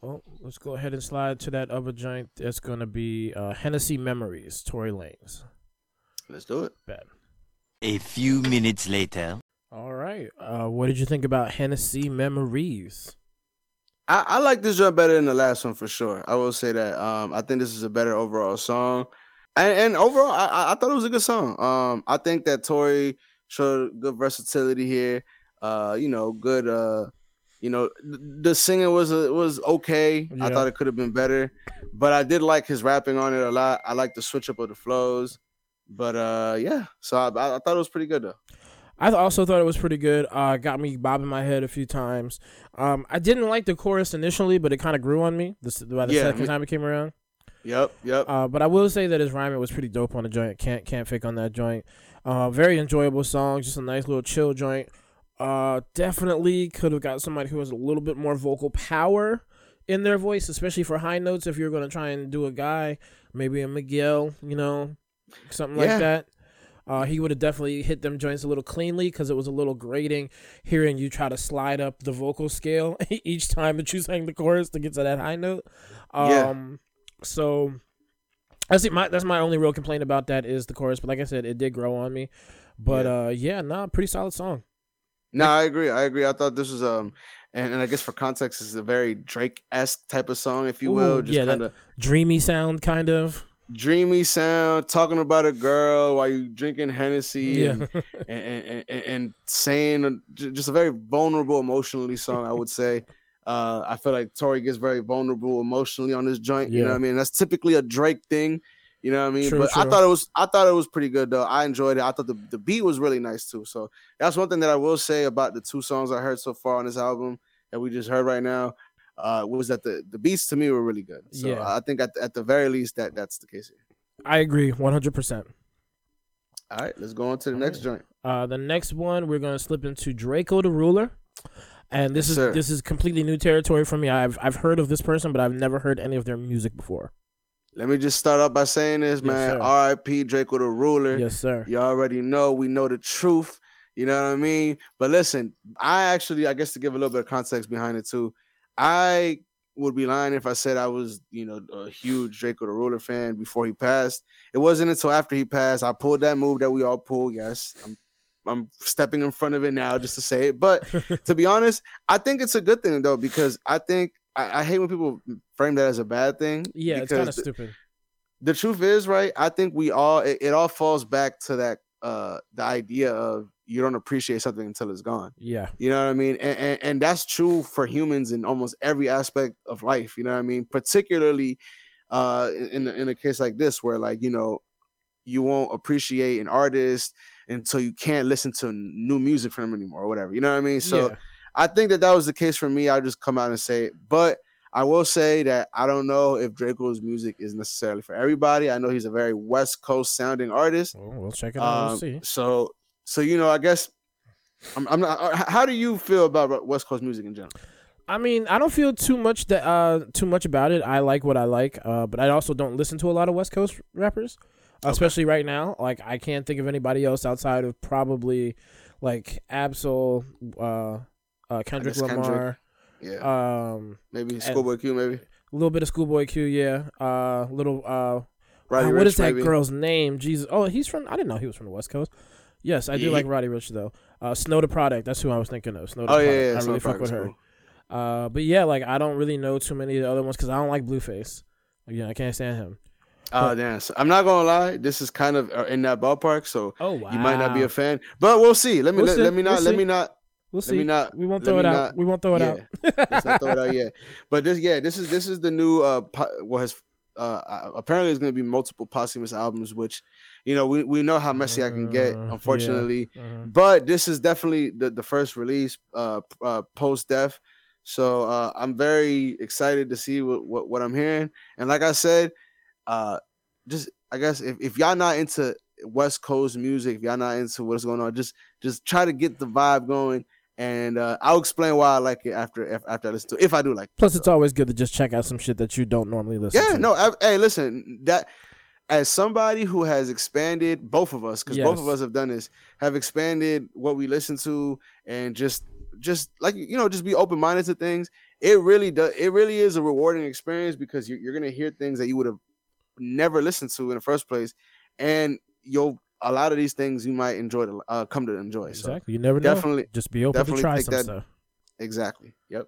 Speaker 2: Well, let's go ahead and slide to that other joint. That's gonna be uh, Hennessy Memories, Tory Lanez.
Speaker 3: Let's do it.
Speaker 2: Bad.
Speaker 4: A few minutes later.
Speaker 2: All right. Uh, what did you think about Hennessy Memories?
Speaker 3: I, I like this joint better than the last one for sure. I will say that. Um, I think this is a better overall song, and, and overall, I, I- I thought it was a good song. Um, I think that Tory showed good versatility here. Uh, you know, good. Uh, you know, th- the singing was uh, was okay. I thought it could have been better, but I did like his rapping on it a lot. I like the switch up of the flows. But uh, yeah, so I, I I thought it was pretty good though.
Speaker 2: I also thought it was pretty good. Uh, got me bobbing my head a few times. Um, I didn't like the chorus initially, but it kind of grew on me this, by the
Speaker 3: Yeah,
Speaker 2: second
Speaker 3: me-
Speaker 2: time it came around.
Speaker 3: Yep, yep.
Speaker 2: Uh, but I will say that his rhyming was pretty dope on the joint. Can't can't fake on that joint. Uh, very enjoyable song. Just a nice little chill joint. Uh, definitely could have got somebody who has a little bit more vocal power in their voice, especially for high notes. If you're gonna try and do a guy, maybe a Miguel, you know, something
Speaker 3: Yeah.
Speaker 2: like that. Uh, he would have definitely hit them joints a little cleanly because it was a little grating hearing you try to slide up the vocal scale each time that you sang the chorus to get to that high note.
Speaker 3: Yeah.
Speaker 2: Um, so that's it, my that's my only real complaint about that is the chorus. But like I said, it did grow on me. But
Speaker 3: Yeah.
Speaker 2: uh, yeah, nah, pretty solid song.
Speaker 3: No, I agree. I agree. I thought this was um, and, and I guess for context, this is a very Drake esque type of song, if you will.
Speaker 2: Ooh,
Speaker 3: Just
Speaker 2: yeah, that-
Speaker 3: kind of
Speaker 2: Dreamy sound, kind of.
Speaker 3: dreamy sound, talking about a girl while you drinking Hennessy,
Speaker 2: Yeah.
Speaker 3: and, and, and, and, saying just a very vulnerable emotionally song. I would say. Uh, I feel like Tory gets very vulnerable emotionally on this joint. You know what I mean? That's typically a Drake thing. You know what I mean?
Speaker 2: True,
Speaker 3: but I thought it was I thought it was pretty good though. I enjoyed it. I thought the, the beat was really nice too. So that's one thing that I will say about the two songs I heard so far on this album that we just heard right now. Uh, was that the, the beats to me were really good. So
Speaker 2: Yeah.
Speaker 3: I think at, at the very least that that's the case here.
Speaker 2: I agree, one hundred percent.
Speaker 3: All right, let's go on to the next joint.
Speaker 2: Uh, the next one we're gonna slip into Drakeo the Ruler, and this
Speaker 3: Yes,
Speaker 2: is
Speaker 3: sir.
Speaker 2: this is completely new territory for me. I've I've heard of this person, but I've never heard any of their music before.
Speaker 3: Let me just start off by saying this,
Speaker 2: Yes,
Speaker 3: man. R.I.P. Drakeo the Ruler.
Speaker 2: Yes, sir.
Speaker 3: You already know we know the truth. You know what I mean? But listen, I actually, I guess to give a little bit of context behind it too, I would be lying if I said I was, you know, a huge Drakeo the Ruler fan before he passed. It wasn't until after he passed I pulled that move that we all pull. Yes, I'm, I'm stepping in front of it now just to say it. But to be honest, I think it's a good thing though because I think I, I hate when people frame that as a bad thing.
Speaker 2: Yeah, it's kind of
Speaker 3: the-
Speaker 2: stupid.
Speaker 3: the truth is right i think we all it, it all falls back to that uh the idea of you don't appreciate something until it's gone
Speaker 2: Yeah,
Speaker 3: you know what i mean and, and and that's true for humans in almost every aspect of life you know what i mean particularly uh in in a case like this where like you know you won't appreciate an artist until you can't listen to new music from them anymore or whatever you know what i mean so
Speaker 2: yeah.
Speaker 3: I think that that was the case for me. I'll just come out and say it. But I will say that I don't know if Drakeo's music is necessarily for everybody. I know he's a very West Coast sounding artist.
Speaker 2: Well, we'll check it out.
Speaker 3: Um,
Speaker 2: see.
Speaker 3: so, so you know, I guess I'm, I'm not. uh, How do you feel about West Coast music in general?
Speaker 2: I mean, I don't feel too much that uh too much about it. I like what I like, uh, but I also don't listen to a lot of West Coast rappers, especially right now. Like I can't think of anybody else outside of probably like Ab-Soul, uh, uh Kendrick
Speaker 3: guess Kendrick.
Speaker 2: Lamar,
Speaker 3: Yeah,
Speaker 2: um,
Speaker 3: maybe Schoolboy Q, maybe
Speaker 2: a little bit of Schoolboy Q, yeah, uh, little uh,
Speaker 3: Roddy
Speaker 2: oh,
Speaker 3: Rich,
Speaker 2: what is that
Speaker 3: maybe.
Speaker 2: girl's name? Jesus, oh, he's from. I didn't know he was from the West Coast. Yes, I do like Roddy Ricch though. Uh, Snow Tha Product. That's who I was thinking of. Snow the
Speaker 3: Oh yeah,
Speaker 2: Product.
Speaker 3: yeah.
Speaker 2: I
Speaker 3: Snow
Speaker 2: really fuck with her.
Speaker 3: cool.
Speaker 2: Uh, but yeah, like I don't really know too many of the other ones because I don't like Blueface. Again, I can't stand him.
Speaker 3: Oh damn! So I'm not gonna lie. This is kind of uh, in that ballpark, so
Speaker 2: Oh wow,
Speaker 3: you might not be a fan. But we'll see. Let me
Speaker 2: We'll
Speaker 3: let,
Speaker 2: see,
Speaker 3: let me not
Speaker 2: we'll
Speaker 3: let
Speaker 2: see.
Speaker 3: me not
Speaker 2: We'll
Speaker 3: let
Speaker 2: see.
Speaker 3: me not
Speaker 2: we won't throw it out.
Speaker 3: not-
Speaker 2: we won't throw it out.
Speaker 3: Let's not throw it out yet. But this, yeah, this is this is the new uh po- what has uh uh, apparently there's going to be multiple posthumous albums, which you know we, we know how messy I can get,
Speaker 2: Uh, yeah.
Speaker 3: unfortunately.
Speaker 2: Mhm.
Speaker 3: But this is definitely the the first release uh, uh post death, so uh I'm very excited to see what, what what I'm hearing. And like I said, uh, just I guess if if y'all not into West Coast music, if y'all not into what's going on, just just try to get the vibe going. And uh, I'll explain why I like it after after I listen to it. If I do like, it.
Speaker 2: Plus, it's always good to just check out some shit that you don't normally listen to.
Speaker 3: yeah,
Speaker 2: to.
Speaker 3: no, I, hey, listen, that as somebody who has expanded both of us, because both of us have done this, have expanded what we listen to, and just just like you know, just be open minded to things. It really does. It really is a rewarding experience because you're, you're gonna hear things that you would have never listened to in the first place, and you'll a lot of these things you might enjoy to uh, come to enjoy. So
Speaker 2: Exactly. You never know.
Speaker 3: definitely,
Speaker 2: Just be open to
Speaker 3: definitely
Speaker 2: try
Speaker 3: take
Speaker 2: some
Speaker 3: that-
Speaker 2: stuff.
Speaker 3: exactly. Yep.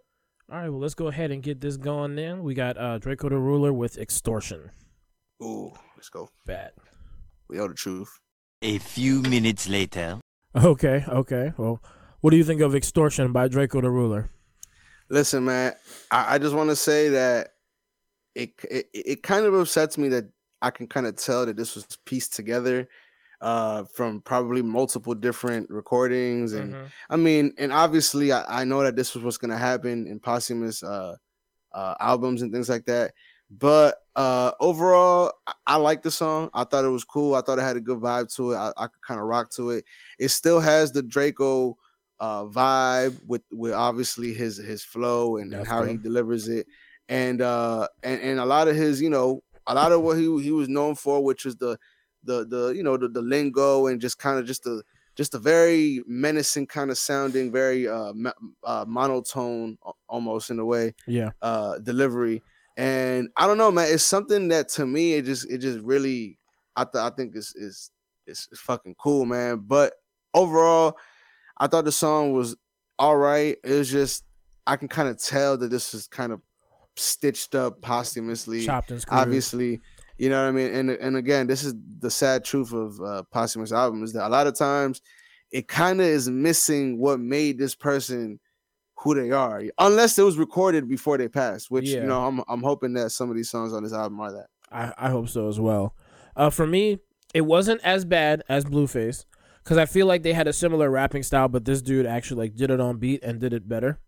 Speaker 2: All right, well, let's go ahead and get this going. Then we got uh, Drakeo the Ruler with extortion.
Speaker 3: Ooh, let's go.
Speaker 2: Bad.
Speaker 3: We know the truth.
Speaker 4: A few minutes later.
Speaker 2: Okay, okay. Well, what do you think of extortion by Drakeo the Ruler?
Speaker 3: Listen, man, I, I just want to say that it, it it kind of upsets me that I can kind of tell that this was pieced together uh from probably multiple different recordings and
Speaker 2: Mm-hmm.
Speaker 3: I mean and obviously I, I know that this was what's gonna happen in posthumous uh uh albums and things like that but uh overall I, I like the song. I thought it was cool. I thought it had a good vibe to it. I, I could kind of rock to it. It still has the Drakeo uh vibe with with obviously his his flow and, and how he delivers it and uh and, and a lot of his you know a lot of what he he was known for which is the the the you know the, the lingo and just kind of just the just a very menacing kind of sounding very uh, uh monotone almost in a way
Speaker 2: Yeah.
Speaker 3: uh delivery and i don't know man it's something that to me it just it just really i th- i think is is is is fucking cool man but overall I thought the song was all right. It was just I can kind of tell that this is kind of stitched up posthumously.
Speaker 2: Chopped and screwed.
Speaker 3: Obviously, you know what I mean. And and again, this is the sad truth of uh, posthumous albums that a lot of times it kind of is missing what made this person who they are, unless it was recorded before they passed. Which
Speaker 2: Yeah.
Speaker 3: you know, I'm I'm hoping that some of these songs on this album are that.
Speaker 2: I, I hope so as well. Uh, for me, it wasn't as bad as Blueface because I feel like they had a similar rapping style, but this dude actually like did it on beat and did it better.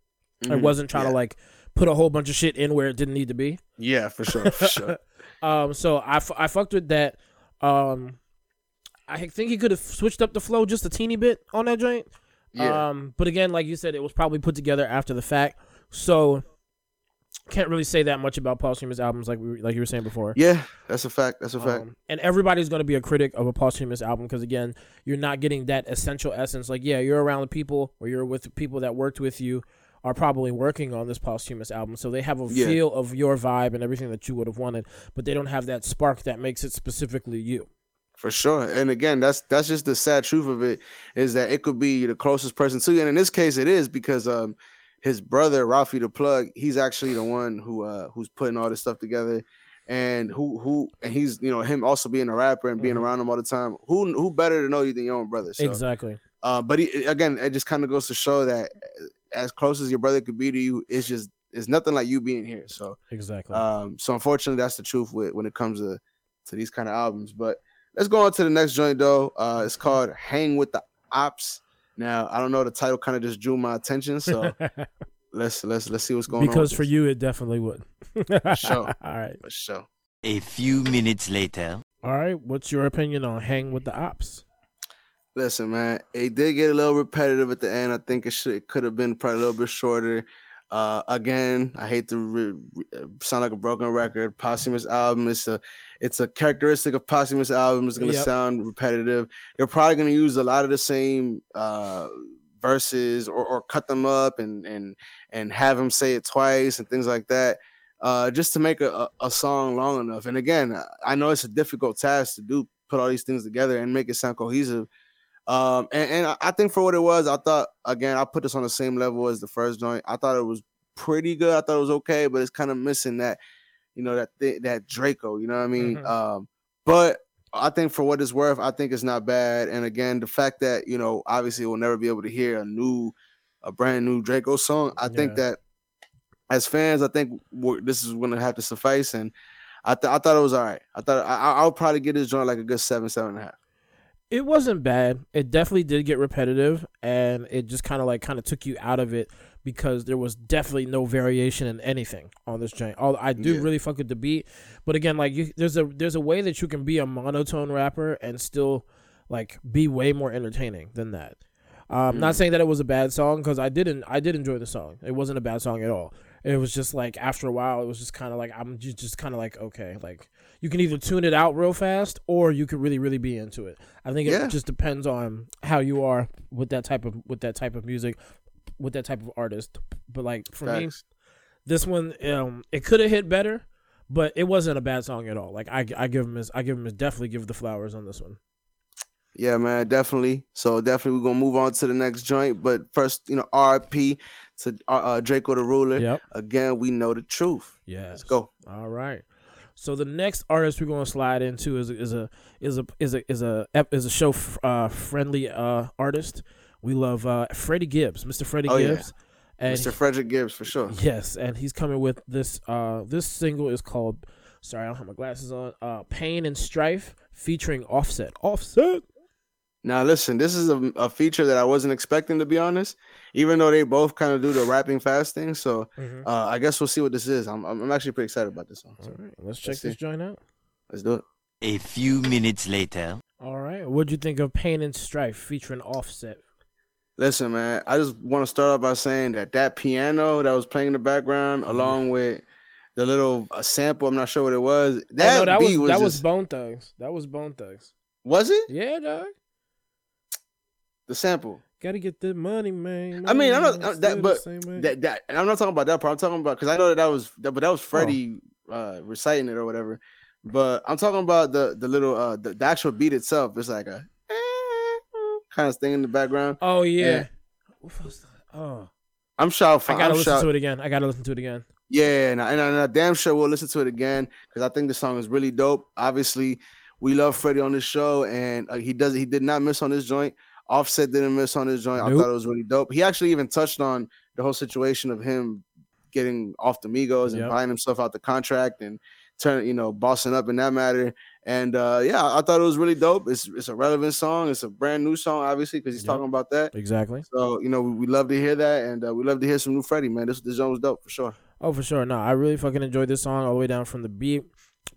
Speaker 2: I
Speaker 3: Mhm.
Speaker 2: wasn't trying
Speaker 3: yeah.
Speaker 2: to like put a whole bunch of shit in where it didn't need to be.
Speaker 3: Yeah, for sure, for sure.
Speaker 2: Um, so I, I fucked with that. Um, I think he could have switched up the flow just a teeny bit on that joint.
Speaker 3: Yeah.
Speaker 2: Um, but again, like you said, it was probably put together after the fact, so can't really say that much about posthumous albums, like we like you were saying before.
Speaker 3: yeah, that's a fact. That's a fact.
Speaker 2: Um, and everybody's going to be a critic of a posthumous album because again, you're not getting that essential essence. Like, yeah, you're around the people or you're with people that worked with you are probably working on this posthumous album, so they have a
Speaker 3: Yeah.
Speaker 2: feel of your vibe and everything that you would have wanted, but they don't have that spark that makes it specifically you.
Speaker 3: For sure. And again, that's that's just the sad truth of it is that it could be the closest person to you. And in this case it is because um his brother, Ralfy the Plug, he's actually the one who uh who's putting all this stuff together. And who who and he's you know him also being a rapper and being
Speaker 2: Mhm.
Speaker 3: around him all the time. Who who better to know you than your own brother? So,
Speaker 2: Exactly.
Speaker 3: uh, but he, again, it just kind of goes to show that as close as your brother could be to you, it's just it's nothing like you being here. So
Speaker 2: Exactly.
Speaker 3: um, so unfortunately, that's the truth with when it comes to to these kind of albums. But let's go on to the next joint though. Uh, it's called "Hang with the Ops." Now I don't know, the title kind of just drew my attention, so let's let's let's see what's going on.
Speaker 2: because for
Speaker 3: this.
Speaker 2: you, it definitely would.
Speaker 3: sure.
Speaker 2: All right.
Speaker 3: for sure.
Speaker 4: A few minutes later.
Speaker 2: All right. What's your opinion on Hang with the Ops?
Speaker 3: Listen, man, it did get a little repetitive at the end. I think it should it could have been probably a little bit shorter. Uh, again, I hate to re- re- sound like a broken record. Posthumous album, it's a it's a characteristic of posthumous album. It's gonna
Speaker 2: Yep.
Speaker 3: sound repetitive. They're probably gonna use a lot of the same uh verses or, or cut them up and and and have him say it twice and things like that. Uh, just to make a, a song long enough. And again, I know it's a difficult task to do, put all these things together and make it sound cohesive. Um, and, and I- think for what it was, I thought again, I put this on the same level as the first joint. I thought it was pretty good. I thought it was okay, but it's kind of missing that, you know, that thi- that Drakeo. You know what I mean?
Speaker 2: Mhm.
Speaker 3: Um, but I think for what it's worth, I think it's not bad. And again, the fact that you know, obviously, we'll never be able to hear a new, a brand new Drakeo song. I think that as fans, I think we're, this is going to have to suffice. And I, th- I thought it was all right. I thought I, I- I'll probably get this joint like a good seven, seven and a half.
Speaker 2: It wasn't bad. It definitely did get repetitive, and it just kind of like kind of took you out of it because there was definitely no variation in anything on this joint. All I do
Speaker 3: Yeah.
Speaker 2: really fuck with the beat, but again, like you, there's a there's a way that you can be a monotone rapper and still like be way more entertaining than that. Um, Not
Speaker 3: Mm.
Speaker 2: saying that it was a bad song because I didn't. I did enjoy the song. It wasn't a bad song at all. It was just like after a while, it was just kind of like I'm just, just kind of like okay, like you can either tune it out real fast or you could really really be into it. I think
Speaker 3: Yeah.
Speaker 2: it just depends on how you are with that type of with that type of music, with that type of artist. But like for me, this one um it could have hit better, but it wasn't a bad song at all. Like I I give him his I give him his definitely give the flowers on this one.
Speaker 3: Yeah, man, definitely. So definitely we're gonna move on to the next joint. But first, you know, RP to uh, uh, Drakeo the Ruler.
Speaker 2: Yep.
Speaker 3: Again, we know the truth.
Speaker 2: Yeah.
Speaker 3: Let's go.
Speaker 2: All right. So the next artist we're gonna slide into is a, is a is a is a is a is a show f- uh, friendly uh artist. We love uh Freddie Gibbs, Mr. Freddie
Speaker 3: Oh, yeah.
Speaker 2: Gibbs, and
Speaker 3: Mr. Frederick Gibbs for sure.
Speaker 2: yes, and he's coming with this uh this single is called sorry I don't have my glasses on uh Pain and Strife featuring Offset. Offset.
Speaker 3: Now listen, this is a, a feature that I wasn't expecting to be honest. Even though they both kind of do the rapping fast thing, so
Speaker 2: Mhm.
Speaker 3: uh, I guess we'll see what this is. I'm I'm I'm actually pretty excited about this one.
Speaker 2: All
Speaker 3: So
Speaker 2: right, let's check
Speaker 3: Let's
Speaker 2: this
Speaker 3: see.
Speaker 2: joint out.
Speaker 3: let's do it.
Speaker 4: A few minutes later.
Speaker 2: All right, what'd you think of Pain and Strife featuring Offset?
Speaker 3: Listen, man, I just want to start off by saying that that piano that was playing in the background, along with the little uh, sample, I'm not sure what it was. That,
Speaker 2: oh, no, that
Speaker 3: beat
Speaker 2: was,
Speaker 3: was,
Speaker 2: that was Bone Thugs. That was Bone Thugs.
Speaker 3: was it
Speaker 2: Yeah, dog.
Speaker 3: The sample?
Speaker 2: Gotta get the money, man.
Speaker 3: I mean, I'm not- uh, that- but. That that and I'm not talking about that part. I'm talking about because I know that that was that, but that was
Speaker 2: Oh.
Speaker 3: Freddie uh, reciting it or whatever. But I'm talking about the the little uh the, the actual beat itself. It's like a kind of thing in the background.
Speaker 2: oh yeah,
Speaker 3: And-
Speaker 2: what was that? Oh,
Speaker 3: I'm sure.
Speaker 2: I gotta
Speaker 3: I'm
Speaker 2: listen to it again. I gotta listen to it again.
Speaker 3: Yeah, and, I, and, I, and I damn sure we'll listen to it again because I think the song is really dope. Obviously, we love Freddie on this show, and uh, he does. He did not miss on this joint. Offset didn't miss on this joint. I thought it was really dope. He actually even touched on the whole situation of him getting off the Migos and
Speaker 2: Yep.
Speaker 3: buying himself out the contract and turning, you know, bossing up in that matter. And uh, yeah, I thought it was really dope. It's it's a relevant song. It's a brand new song, obviously, because he's
Speaker 2: Yep.
Speaker 3: talking about that.
Speaker 2: Exactly.
Speaker 3: So you know, we, we love to hear that, and uh, we love to hear some new Freddie, man. This this joint was dope for sure.
Speaker 2: Oh, for sure. No, I really fucking enjoyed this song all the way down from the beat.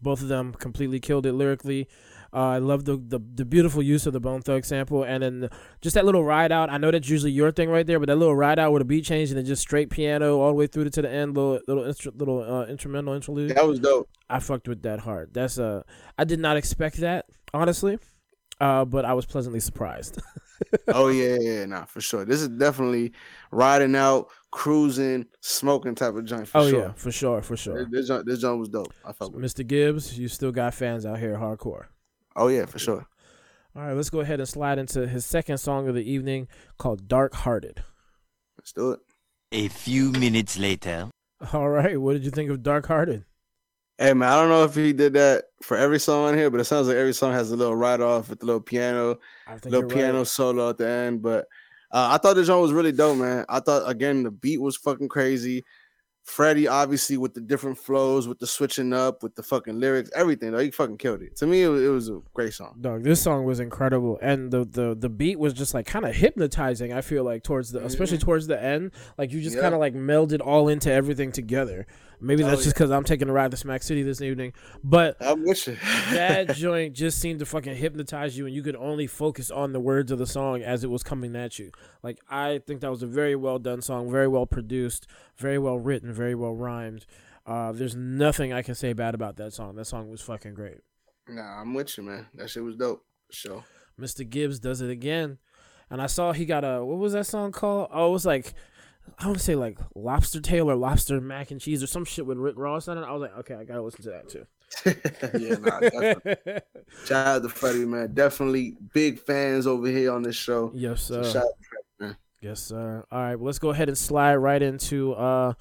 Speaker 2: Both of them completely killed it lyrically. Uh, I love the, the the beautiful use of the Bone Thug sample, and then just that little ride out. I know that's usually your thing right there, but that little ride out with a beat change and then just straight piano all the way through to the end, little little little uh, instrumental interlude.
Speaker 3: That was dope.
Speaker 2: I fucked with that hard. That's uh, I did not expect that honestly, uh, but I was pleasantly surprised.
Speaker 3: oh yeah, yeah, yeah, nah, for sure. This is definitely riding out, cruising, smoking type of joint for
Speaker 2: oh
Speaker 3: sure.
Speaker 2: yeah, for sure, for sure.
Speaker 3: This, this joint, this joint was dope. I felt it.
Speaker 2: Mr. Gibbs, you still got fans out here hardcore.
Speaker 3: Oh yeah, for sure.
Speaker 2: All right, let's go ahead and slide into his second song of the evening called Dark Hearted.
Speaker 3: Let's do it.
Speaker 4: A few minutes later.
Speaker 2: All right, what did you think of Dark Hearted?
Speaker 3: Hey man, I don't know if he did that for every song on here, but it sounds like every song has a little ride off with the little piano, little piano
Speaker 2: right.
Speaker 3: solo at the end. But uh, I thought the song was really dope, man. I thought again the beat was fucking crazy. Freddie, obviously, with the different flows, with the switching up, with the fucking lyrics, everything. Though he fucking killed it. To me, it was, it was a great song.
Speaker 2: Dog, this song was incredible, and the the the beat was just like kind of hypnotizing. I feel like towards the, especially mm-hmm. towards the end, like you just
Speaker 3: Yeah.
Speaker 2: kind of like melded all into everything together. Maybe
Speaker 3: Oh,
Speaker 2: that's just because I'm taking a ride to Smack City this evening, but
Speaker 3: I'm with you.
Speaker 2: that joint just seemed to fucking hypnotize you and you could only focus on the words of the song as it was coming at you like i think that was a very well done song very well produced very well written very well rhymed uh, there's nothing i can say bad about that song that song was fucking great
Speaker 3: nah, I'm with you, man. That shit was dope. Sure.
Speaker 2: mr gibbs does it again and i saw he got a what was that song called oh it was like I want to say like lobster tail or lobster mac and cheese or some shit with Rick Ross on it. I was like, okay, I gotta listen to that too.
Speaker 3: yeah, nah, definitely. Shout out to Freddie, man. Definitely big fans over here on this show.
Speaker 2: yes,
Speaker 3: So
Speaker 2: sir.
Speaker 3: shout out to Freddie, man.
Speaker 2: Yes, sir. All right, well, let's go ahead and slide right into uh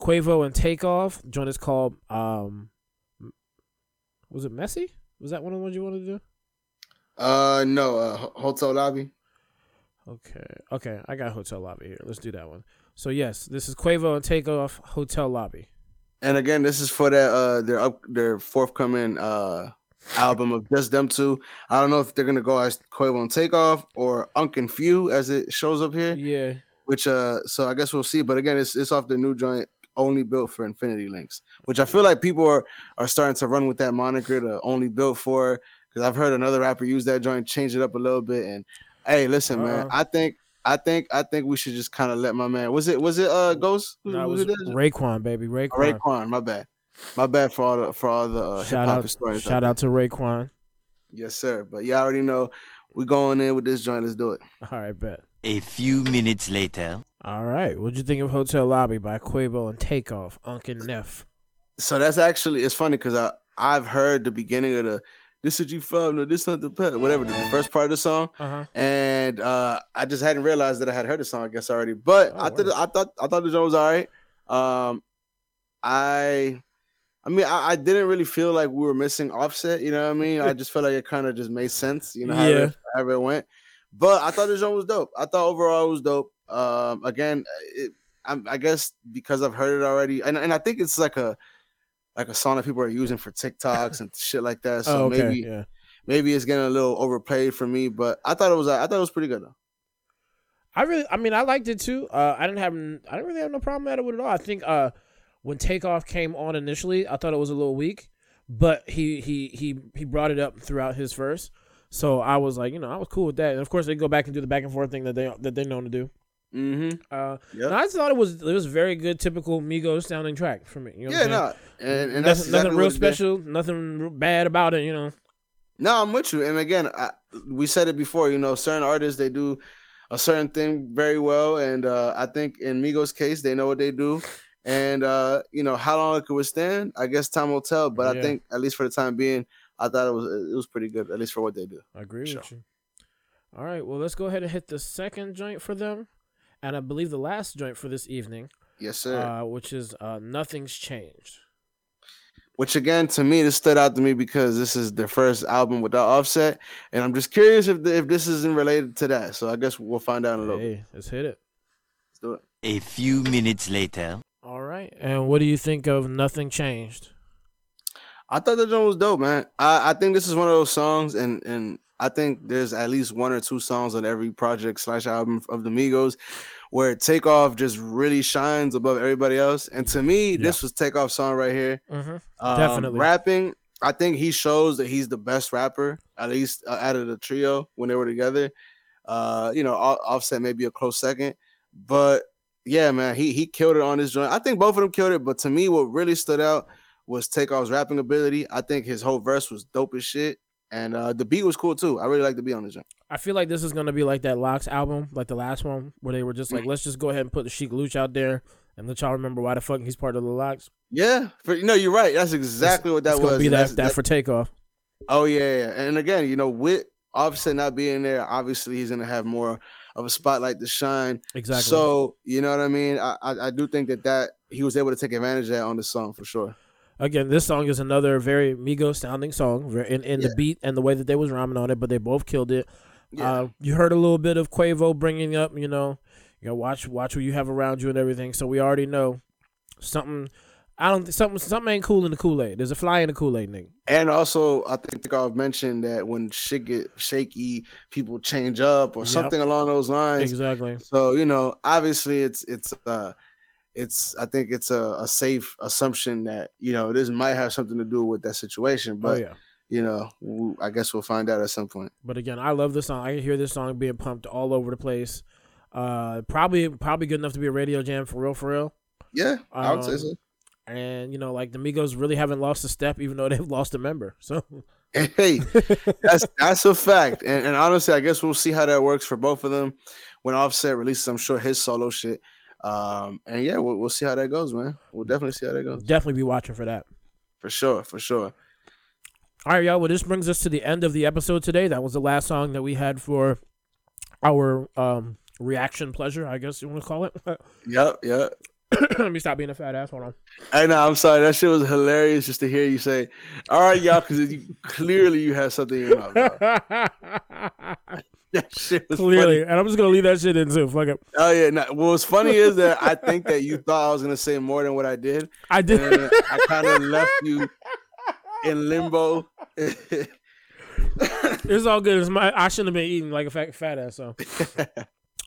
Speaker 2: Quavo and Takeoff. Joint is called um was it Messy? Was that one of the ones you wanted to do?
Speaker 3: Uh, no, uh, hotel lobby.
Speaker 2: Okay. Okay, I got Hotel Lobby here. Let's do that one. So yes, this is Quavo and Takeoff Hotel Lobby.
Speaker 3: And again, this is for their uh their up their forthcoming uh album of just them two. I don't know if they're gonna go as Quavo and Takeoff or Unc and Phew as it shows up here.
Speaker 2: Yeah.
Speaker 3: Which uh so I guess we'll see. But again, it's it's off the new joint only built for Infinity Links, which I feel like people are are starting to run with that moniker to only built for because I've heard another rapper use that joint, change it up a little bit. And hey, listen, man,
Speaker 2: Uh-uh.
Speaker 3: I think I think I think we should just kind of let my man was it was it uh Ghost? Who-
Speaker 2: No, it
Speaker 3: who
Speaker 2: was
Speaker 3: did?
Speaker 2: Raekwon, baby. Raekwon.
Speaker 3: Raekwon, my bad. My bad for all the for all the uh,
Speaker 2: Shout
Speaker 3: hip hop
Speaker 2: out
Speaker 3: historians.
Speaker 2: shout out to Raekwon.
Speaker 3: Yes, sir. But y'all already know we going in with this joint. Let's do it.
Speaker 2: All right, bet.
Speaker 4: A few minutes later.
Speaker 2: All right. What'd you think of Hotel Lobby by Quavo and Takeoff, Unk and Neff?
Speaker 3: So that's actually it's funny because I I've heard the beginning of the this is you from no this not the pet whatever the first part of the song.
Speaker 2: Uh-huh.
Speaker 3: and uh I just hadn't realized that I had heard the song I guess already. But
Speaker 2: Oh,
Speaker 3: I thought. I thought I thought the joint was all right um I I mean I, I didn't really feel like we were missing Offset you know what I mean? I just felt like it kind of just made sense you know however,
Speaker 2: Yeah.
Speaker 3: however it went. But I thought the joint was dope. I thought overall it was dope. Um again it, I, I guess because I've heard it already and, and I think it's like a like a song that people are using for TikToks and shit like that. So
Speaker 2: oh, okay.
Speaker 3: maybe
Speaker 2: yeah.
Speaker 3: maybe it's getting a little overplayed for me, but I thought it was I thought it was pretty good though.
Speaker 2: I really, I mean, I liked it too. Uh, I didn't have, I didn't really have no problem at it with it at all. I think uh, when Takeoff came on initially, I thought it was a little weak, but he he he he brought it up throughout his verse. So I was like, you know, I was cool with that. And of course, they go back and do the back and forth thing that they that they're known to do.
Speaker 3: Mm-hmm.
Speaker 2: Uh,
Speaker 3: Yep.
Speaker 2: and I just thought it was it was very good, typical Migos sounding track for me. You know what
Speaker 3: Yeah,
Speaker 2: I'm saying?
Speaker 3: no, and, and
Speaker 2: nothing,
Speaker 3: that's
Speaker 2: nothing
Speaker 3: exactly
Speaker 2: real
Speaker 3: what it did.
Speaker 2: special, nothing bad about it. You know.
Speaker 3: No, I'm with you. And again, I, we said it before. You know, certain artists they do a certain thing very well, and uh, I think in Migos' case, they know what they do. And uh, you know how long it could withstand. I guess time will tell. But
Speaker 2: Yeah.
Speaker 3: I think at least for the time being, I thought it was it was pretty good. At least for what they do.
Speaker 2: I agree
Speaker 3: Sure.
Speaker 2: with you. All right, well, let's go ahead and hit the second joint for them. And I believe the last joint for this evening,
Speaker 3: Yes, sir.
Speaker 2: uh, which is uh, "Nothing's Changed."
Speaker 3: Which again, to me, this stood out to me because this is their first album without Offset, and I'm just curious if the, if this isn't related to that. So I guess we'll find out in a little.
Speaker 2: Hey, let's hit it.
Speaker 3: Let's do it.
Speaker 4: A few minutes later.
Speaker 2: All right, and what do you think of "Nothing Changed"?
Speaker 3: I thought the joint was dope, man. I, I think this is one of those songs, and and I think there's at least one or two songs on every project slash album of the Migos where Takeoff just really shines above everybody else. And to me, this was Takeoff's song right here.
Speaker 2: Mm-hmm.
Speaker 3: Um,
Speaker 2: Definitely.
Speaker 3: rapping. I think he shows that he's the best rapper, at least uh, out of the trio when they were together. Uh, you know, Off- Offset may be a close second, but yeah, man, he he killed it on this joint. I think both of them killed it, but to me, what really stood out was Takeoff's rapping ability. I think his whole verse was dope as shit, and uh, the beat was cool too. I really like the beat on this joint.
Speaker 2: I feel like this is gonna be like that LOX album, like the last one, where they were just like, let's just go ahead and put the Sheek Louch out there and let y'all remember why the fuck he's part of the LOX.
Speaker 3: Yeah, for, no, you're right. That's exactly what that
Speaker 2: it's gonna
Speaker 3: was.
Speaker 2: be that
Speaker 3: that's-
Speaker 2: that
Speaker 3: that-
Speaker 2: for takeoff.
Speaker 3: Oh yeah, yeah. and again, you know, with Offset not being there, obviously he's gonna have more of a spotlight to shine.
Speaker 2: Exactly.
Speaker 3: So you know what I mean. I, I I do think that that he was able to take advantage of that on the song for sure.
Speaker 2: Again, this song is another very Migos sounding song in, in
Speaker 3: Yeah.
Speaker 2: the beat and the way that they was rhyming on it, but they both killed it.
Speaker 3: Yeah.
Speaker 2: Uh, you heard a little bit of Quavo bringing up, you know, you know, watch watch who you have around you and everything. So we already know something. I don't something something ain't cool in the Kool Aid. There's a fly in the Kool Aid, nigga.
Speaker 3: And also, I think I've mentioned that when shit get shaky, people change up or
Speaker 2: Yep.
Speaker 3: something along those lines.
Speaker 2: Exactly.
Speaker 3: So you know, obviously, it's it's uh, it's I think it's a, a safe assumption that you know this might have something to do with that situation.
Speaker 2: oh
Speaker 3: But
Speaker 2: yeah.
Speaker 3: you know, I guess we'll find out at some point.
Speaker 2: But again, I love this song. I can hear this song being pumped all over the place. Uh, probably probably good enough to be a radio jam for real, for real.
Speaker 3: Yeah, I would say
Speaker 2: Um,
Speaker 3: so.
Speaker 2: And you know, like the Migos really haven't lost a step, even though they've lost a member. So
Speaker 3: Hey, that's that's a fact. And, and honestly, I guess we'll see how that works for both of them when Offset releases. I'm sure his solo shit. Um, and yeah, we'll, we'll see how that goes, man. We'll definitely see how that goes
Speaker 2: definitely be watching for that.
Speaker 3: for sure, for sure.
Speaker 2: All right, y'all. Well, this brings us to the end of the episode today. That was the last song that we had for our um reaction pleasure, I guess you want to call it.
Speaker 3: Yep, yep.
Speaker 2: Let me stop being a fat ass. Hold on.
Speaker 3: I know. I'm sorry. That shit was hilarious just to hear you say, "All right, y'all," because clearly you had something in your mouth. That shit was
Speaker 2: Clearly,
Speaker 3: funny.
Speaker 2: and I'm just gonna leave that shit in too. Fuck it.
Speaker 3: Oh yeah. Nah, what was funny is that I think that you thought I was gonna say more than what I did,
Speaker 2: I did.
Speaker 3: I kind of left you in limbo.
Speaker 2: It's all good. It's my. I shouldn't have been eating like a fat fat ass. So.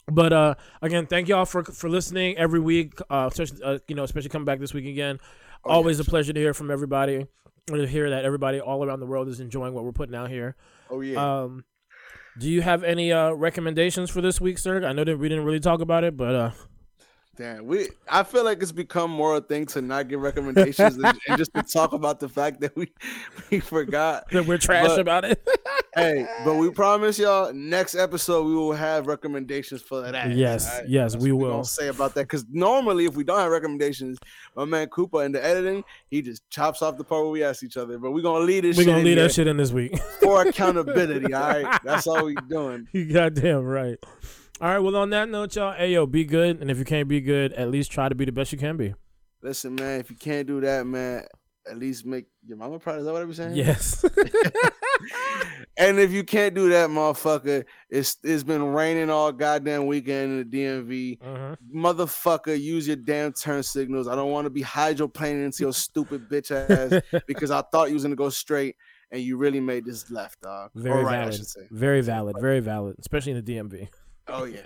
Speaker 2: But uh, again, thank y'all for for listening every week. Uh, especially, uh, you know, especially coming back this week again.
Speaker 3: Oh,
Speaker 2: Always a pleasure to hear from everybody. and To hear that everybody all around the world is enjoying what we're putting out here.
Speaker 3: oh yeah.
Speaker 2: Um, do you have any uh recommendations for this week, sir? I know that we didn't really talk about it, but uh,
Speaker 3: Damn, we. I feel like it's become more a thing to not give recommendations and, and just to talk about the fact that we we forgot.
Speaker 2: that we're trash
Speaker 3: But-
Speaker 2: about it.
Speaker 3: Hey, but we promise y'all next episode we will have recommendations for that.
Speaker 2: Yes,
Speaker 3: alright?
Speaker 2: yes,
Speaker 3: That's
Speaker 2: we will.
Speaker 3: say about that because normally if we don't have recommendations, my man Cooper in the editing he just chops off the part where we ask each other. But we're gonna leave this.
Speaker 2: We're
Speaker 3: shit
Speaker 2: gonna leave that shit in this week.
Speaker 3: for accountability. All right, that's all we're doing.
Speaker 2: you goddamn right. All right. Well, on that note, y'all, hey yo, be good, and if you can't be good, at least try to be the best you can be.
Speaker 3: Listen, man, if you can't do that, man, at least make your mama proud. Is that what I was saying?
Speaker 2: Yes.
Speaker 3: And if you can't do that, motherfucker, it's it's been raining all goddamn weekend in the DMV.
Speaker 2: uh-huh.
Speaker 3: Motherfucker, use your damn turn signals. I don't want to be hydroplaning into your stupid bitch ass because I thought you was gonna go straight and you really made this left, dog.
Speaker 2: Very
Speaker 3: right,
Speaker 2: valid. Very valid. Very valid. Especially in the DMV.
Speaker 3: Oh yeah.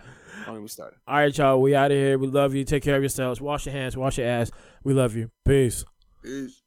Speaker 3: Don't even start.
Speaker 2: All right, y'all. We out of here. We love you. Take care of yourselves. Wash your hands. Wash your ass. We love you. Peace.
Speaker 3: Peace.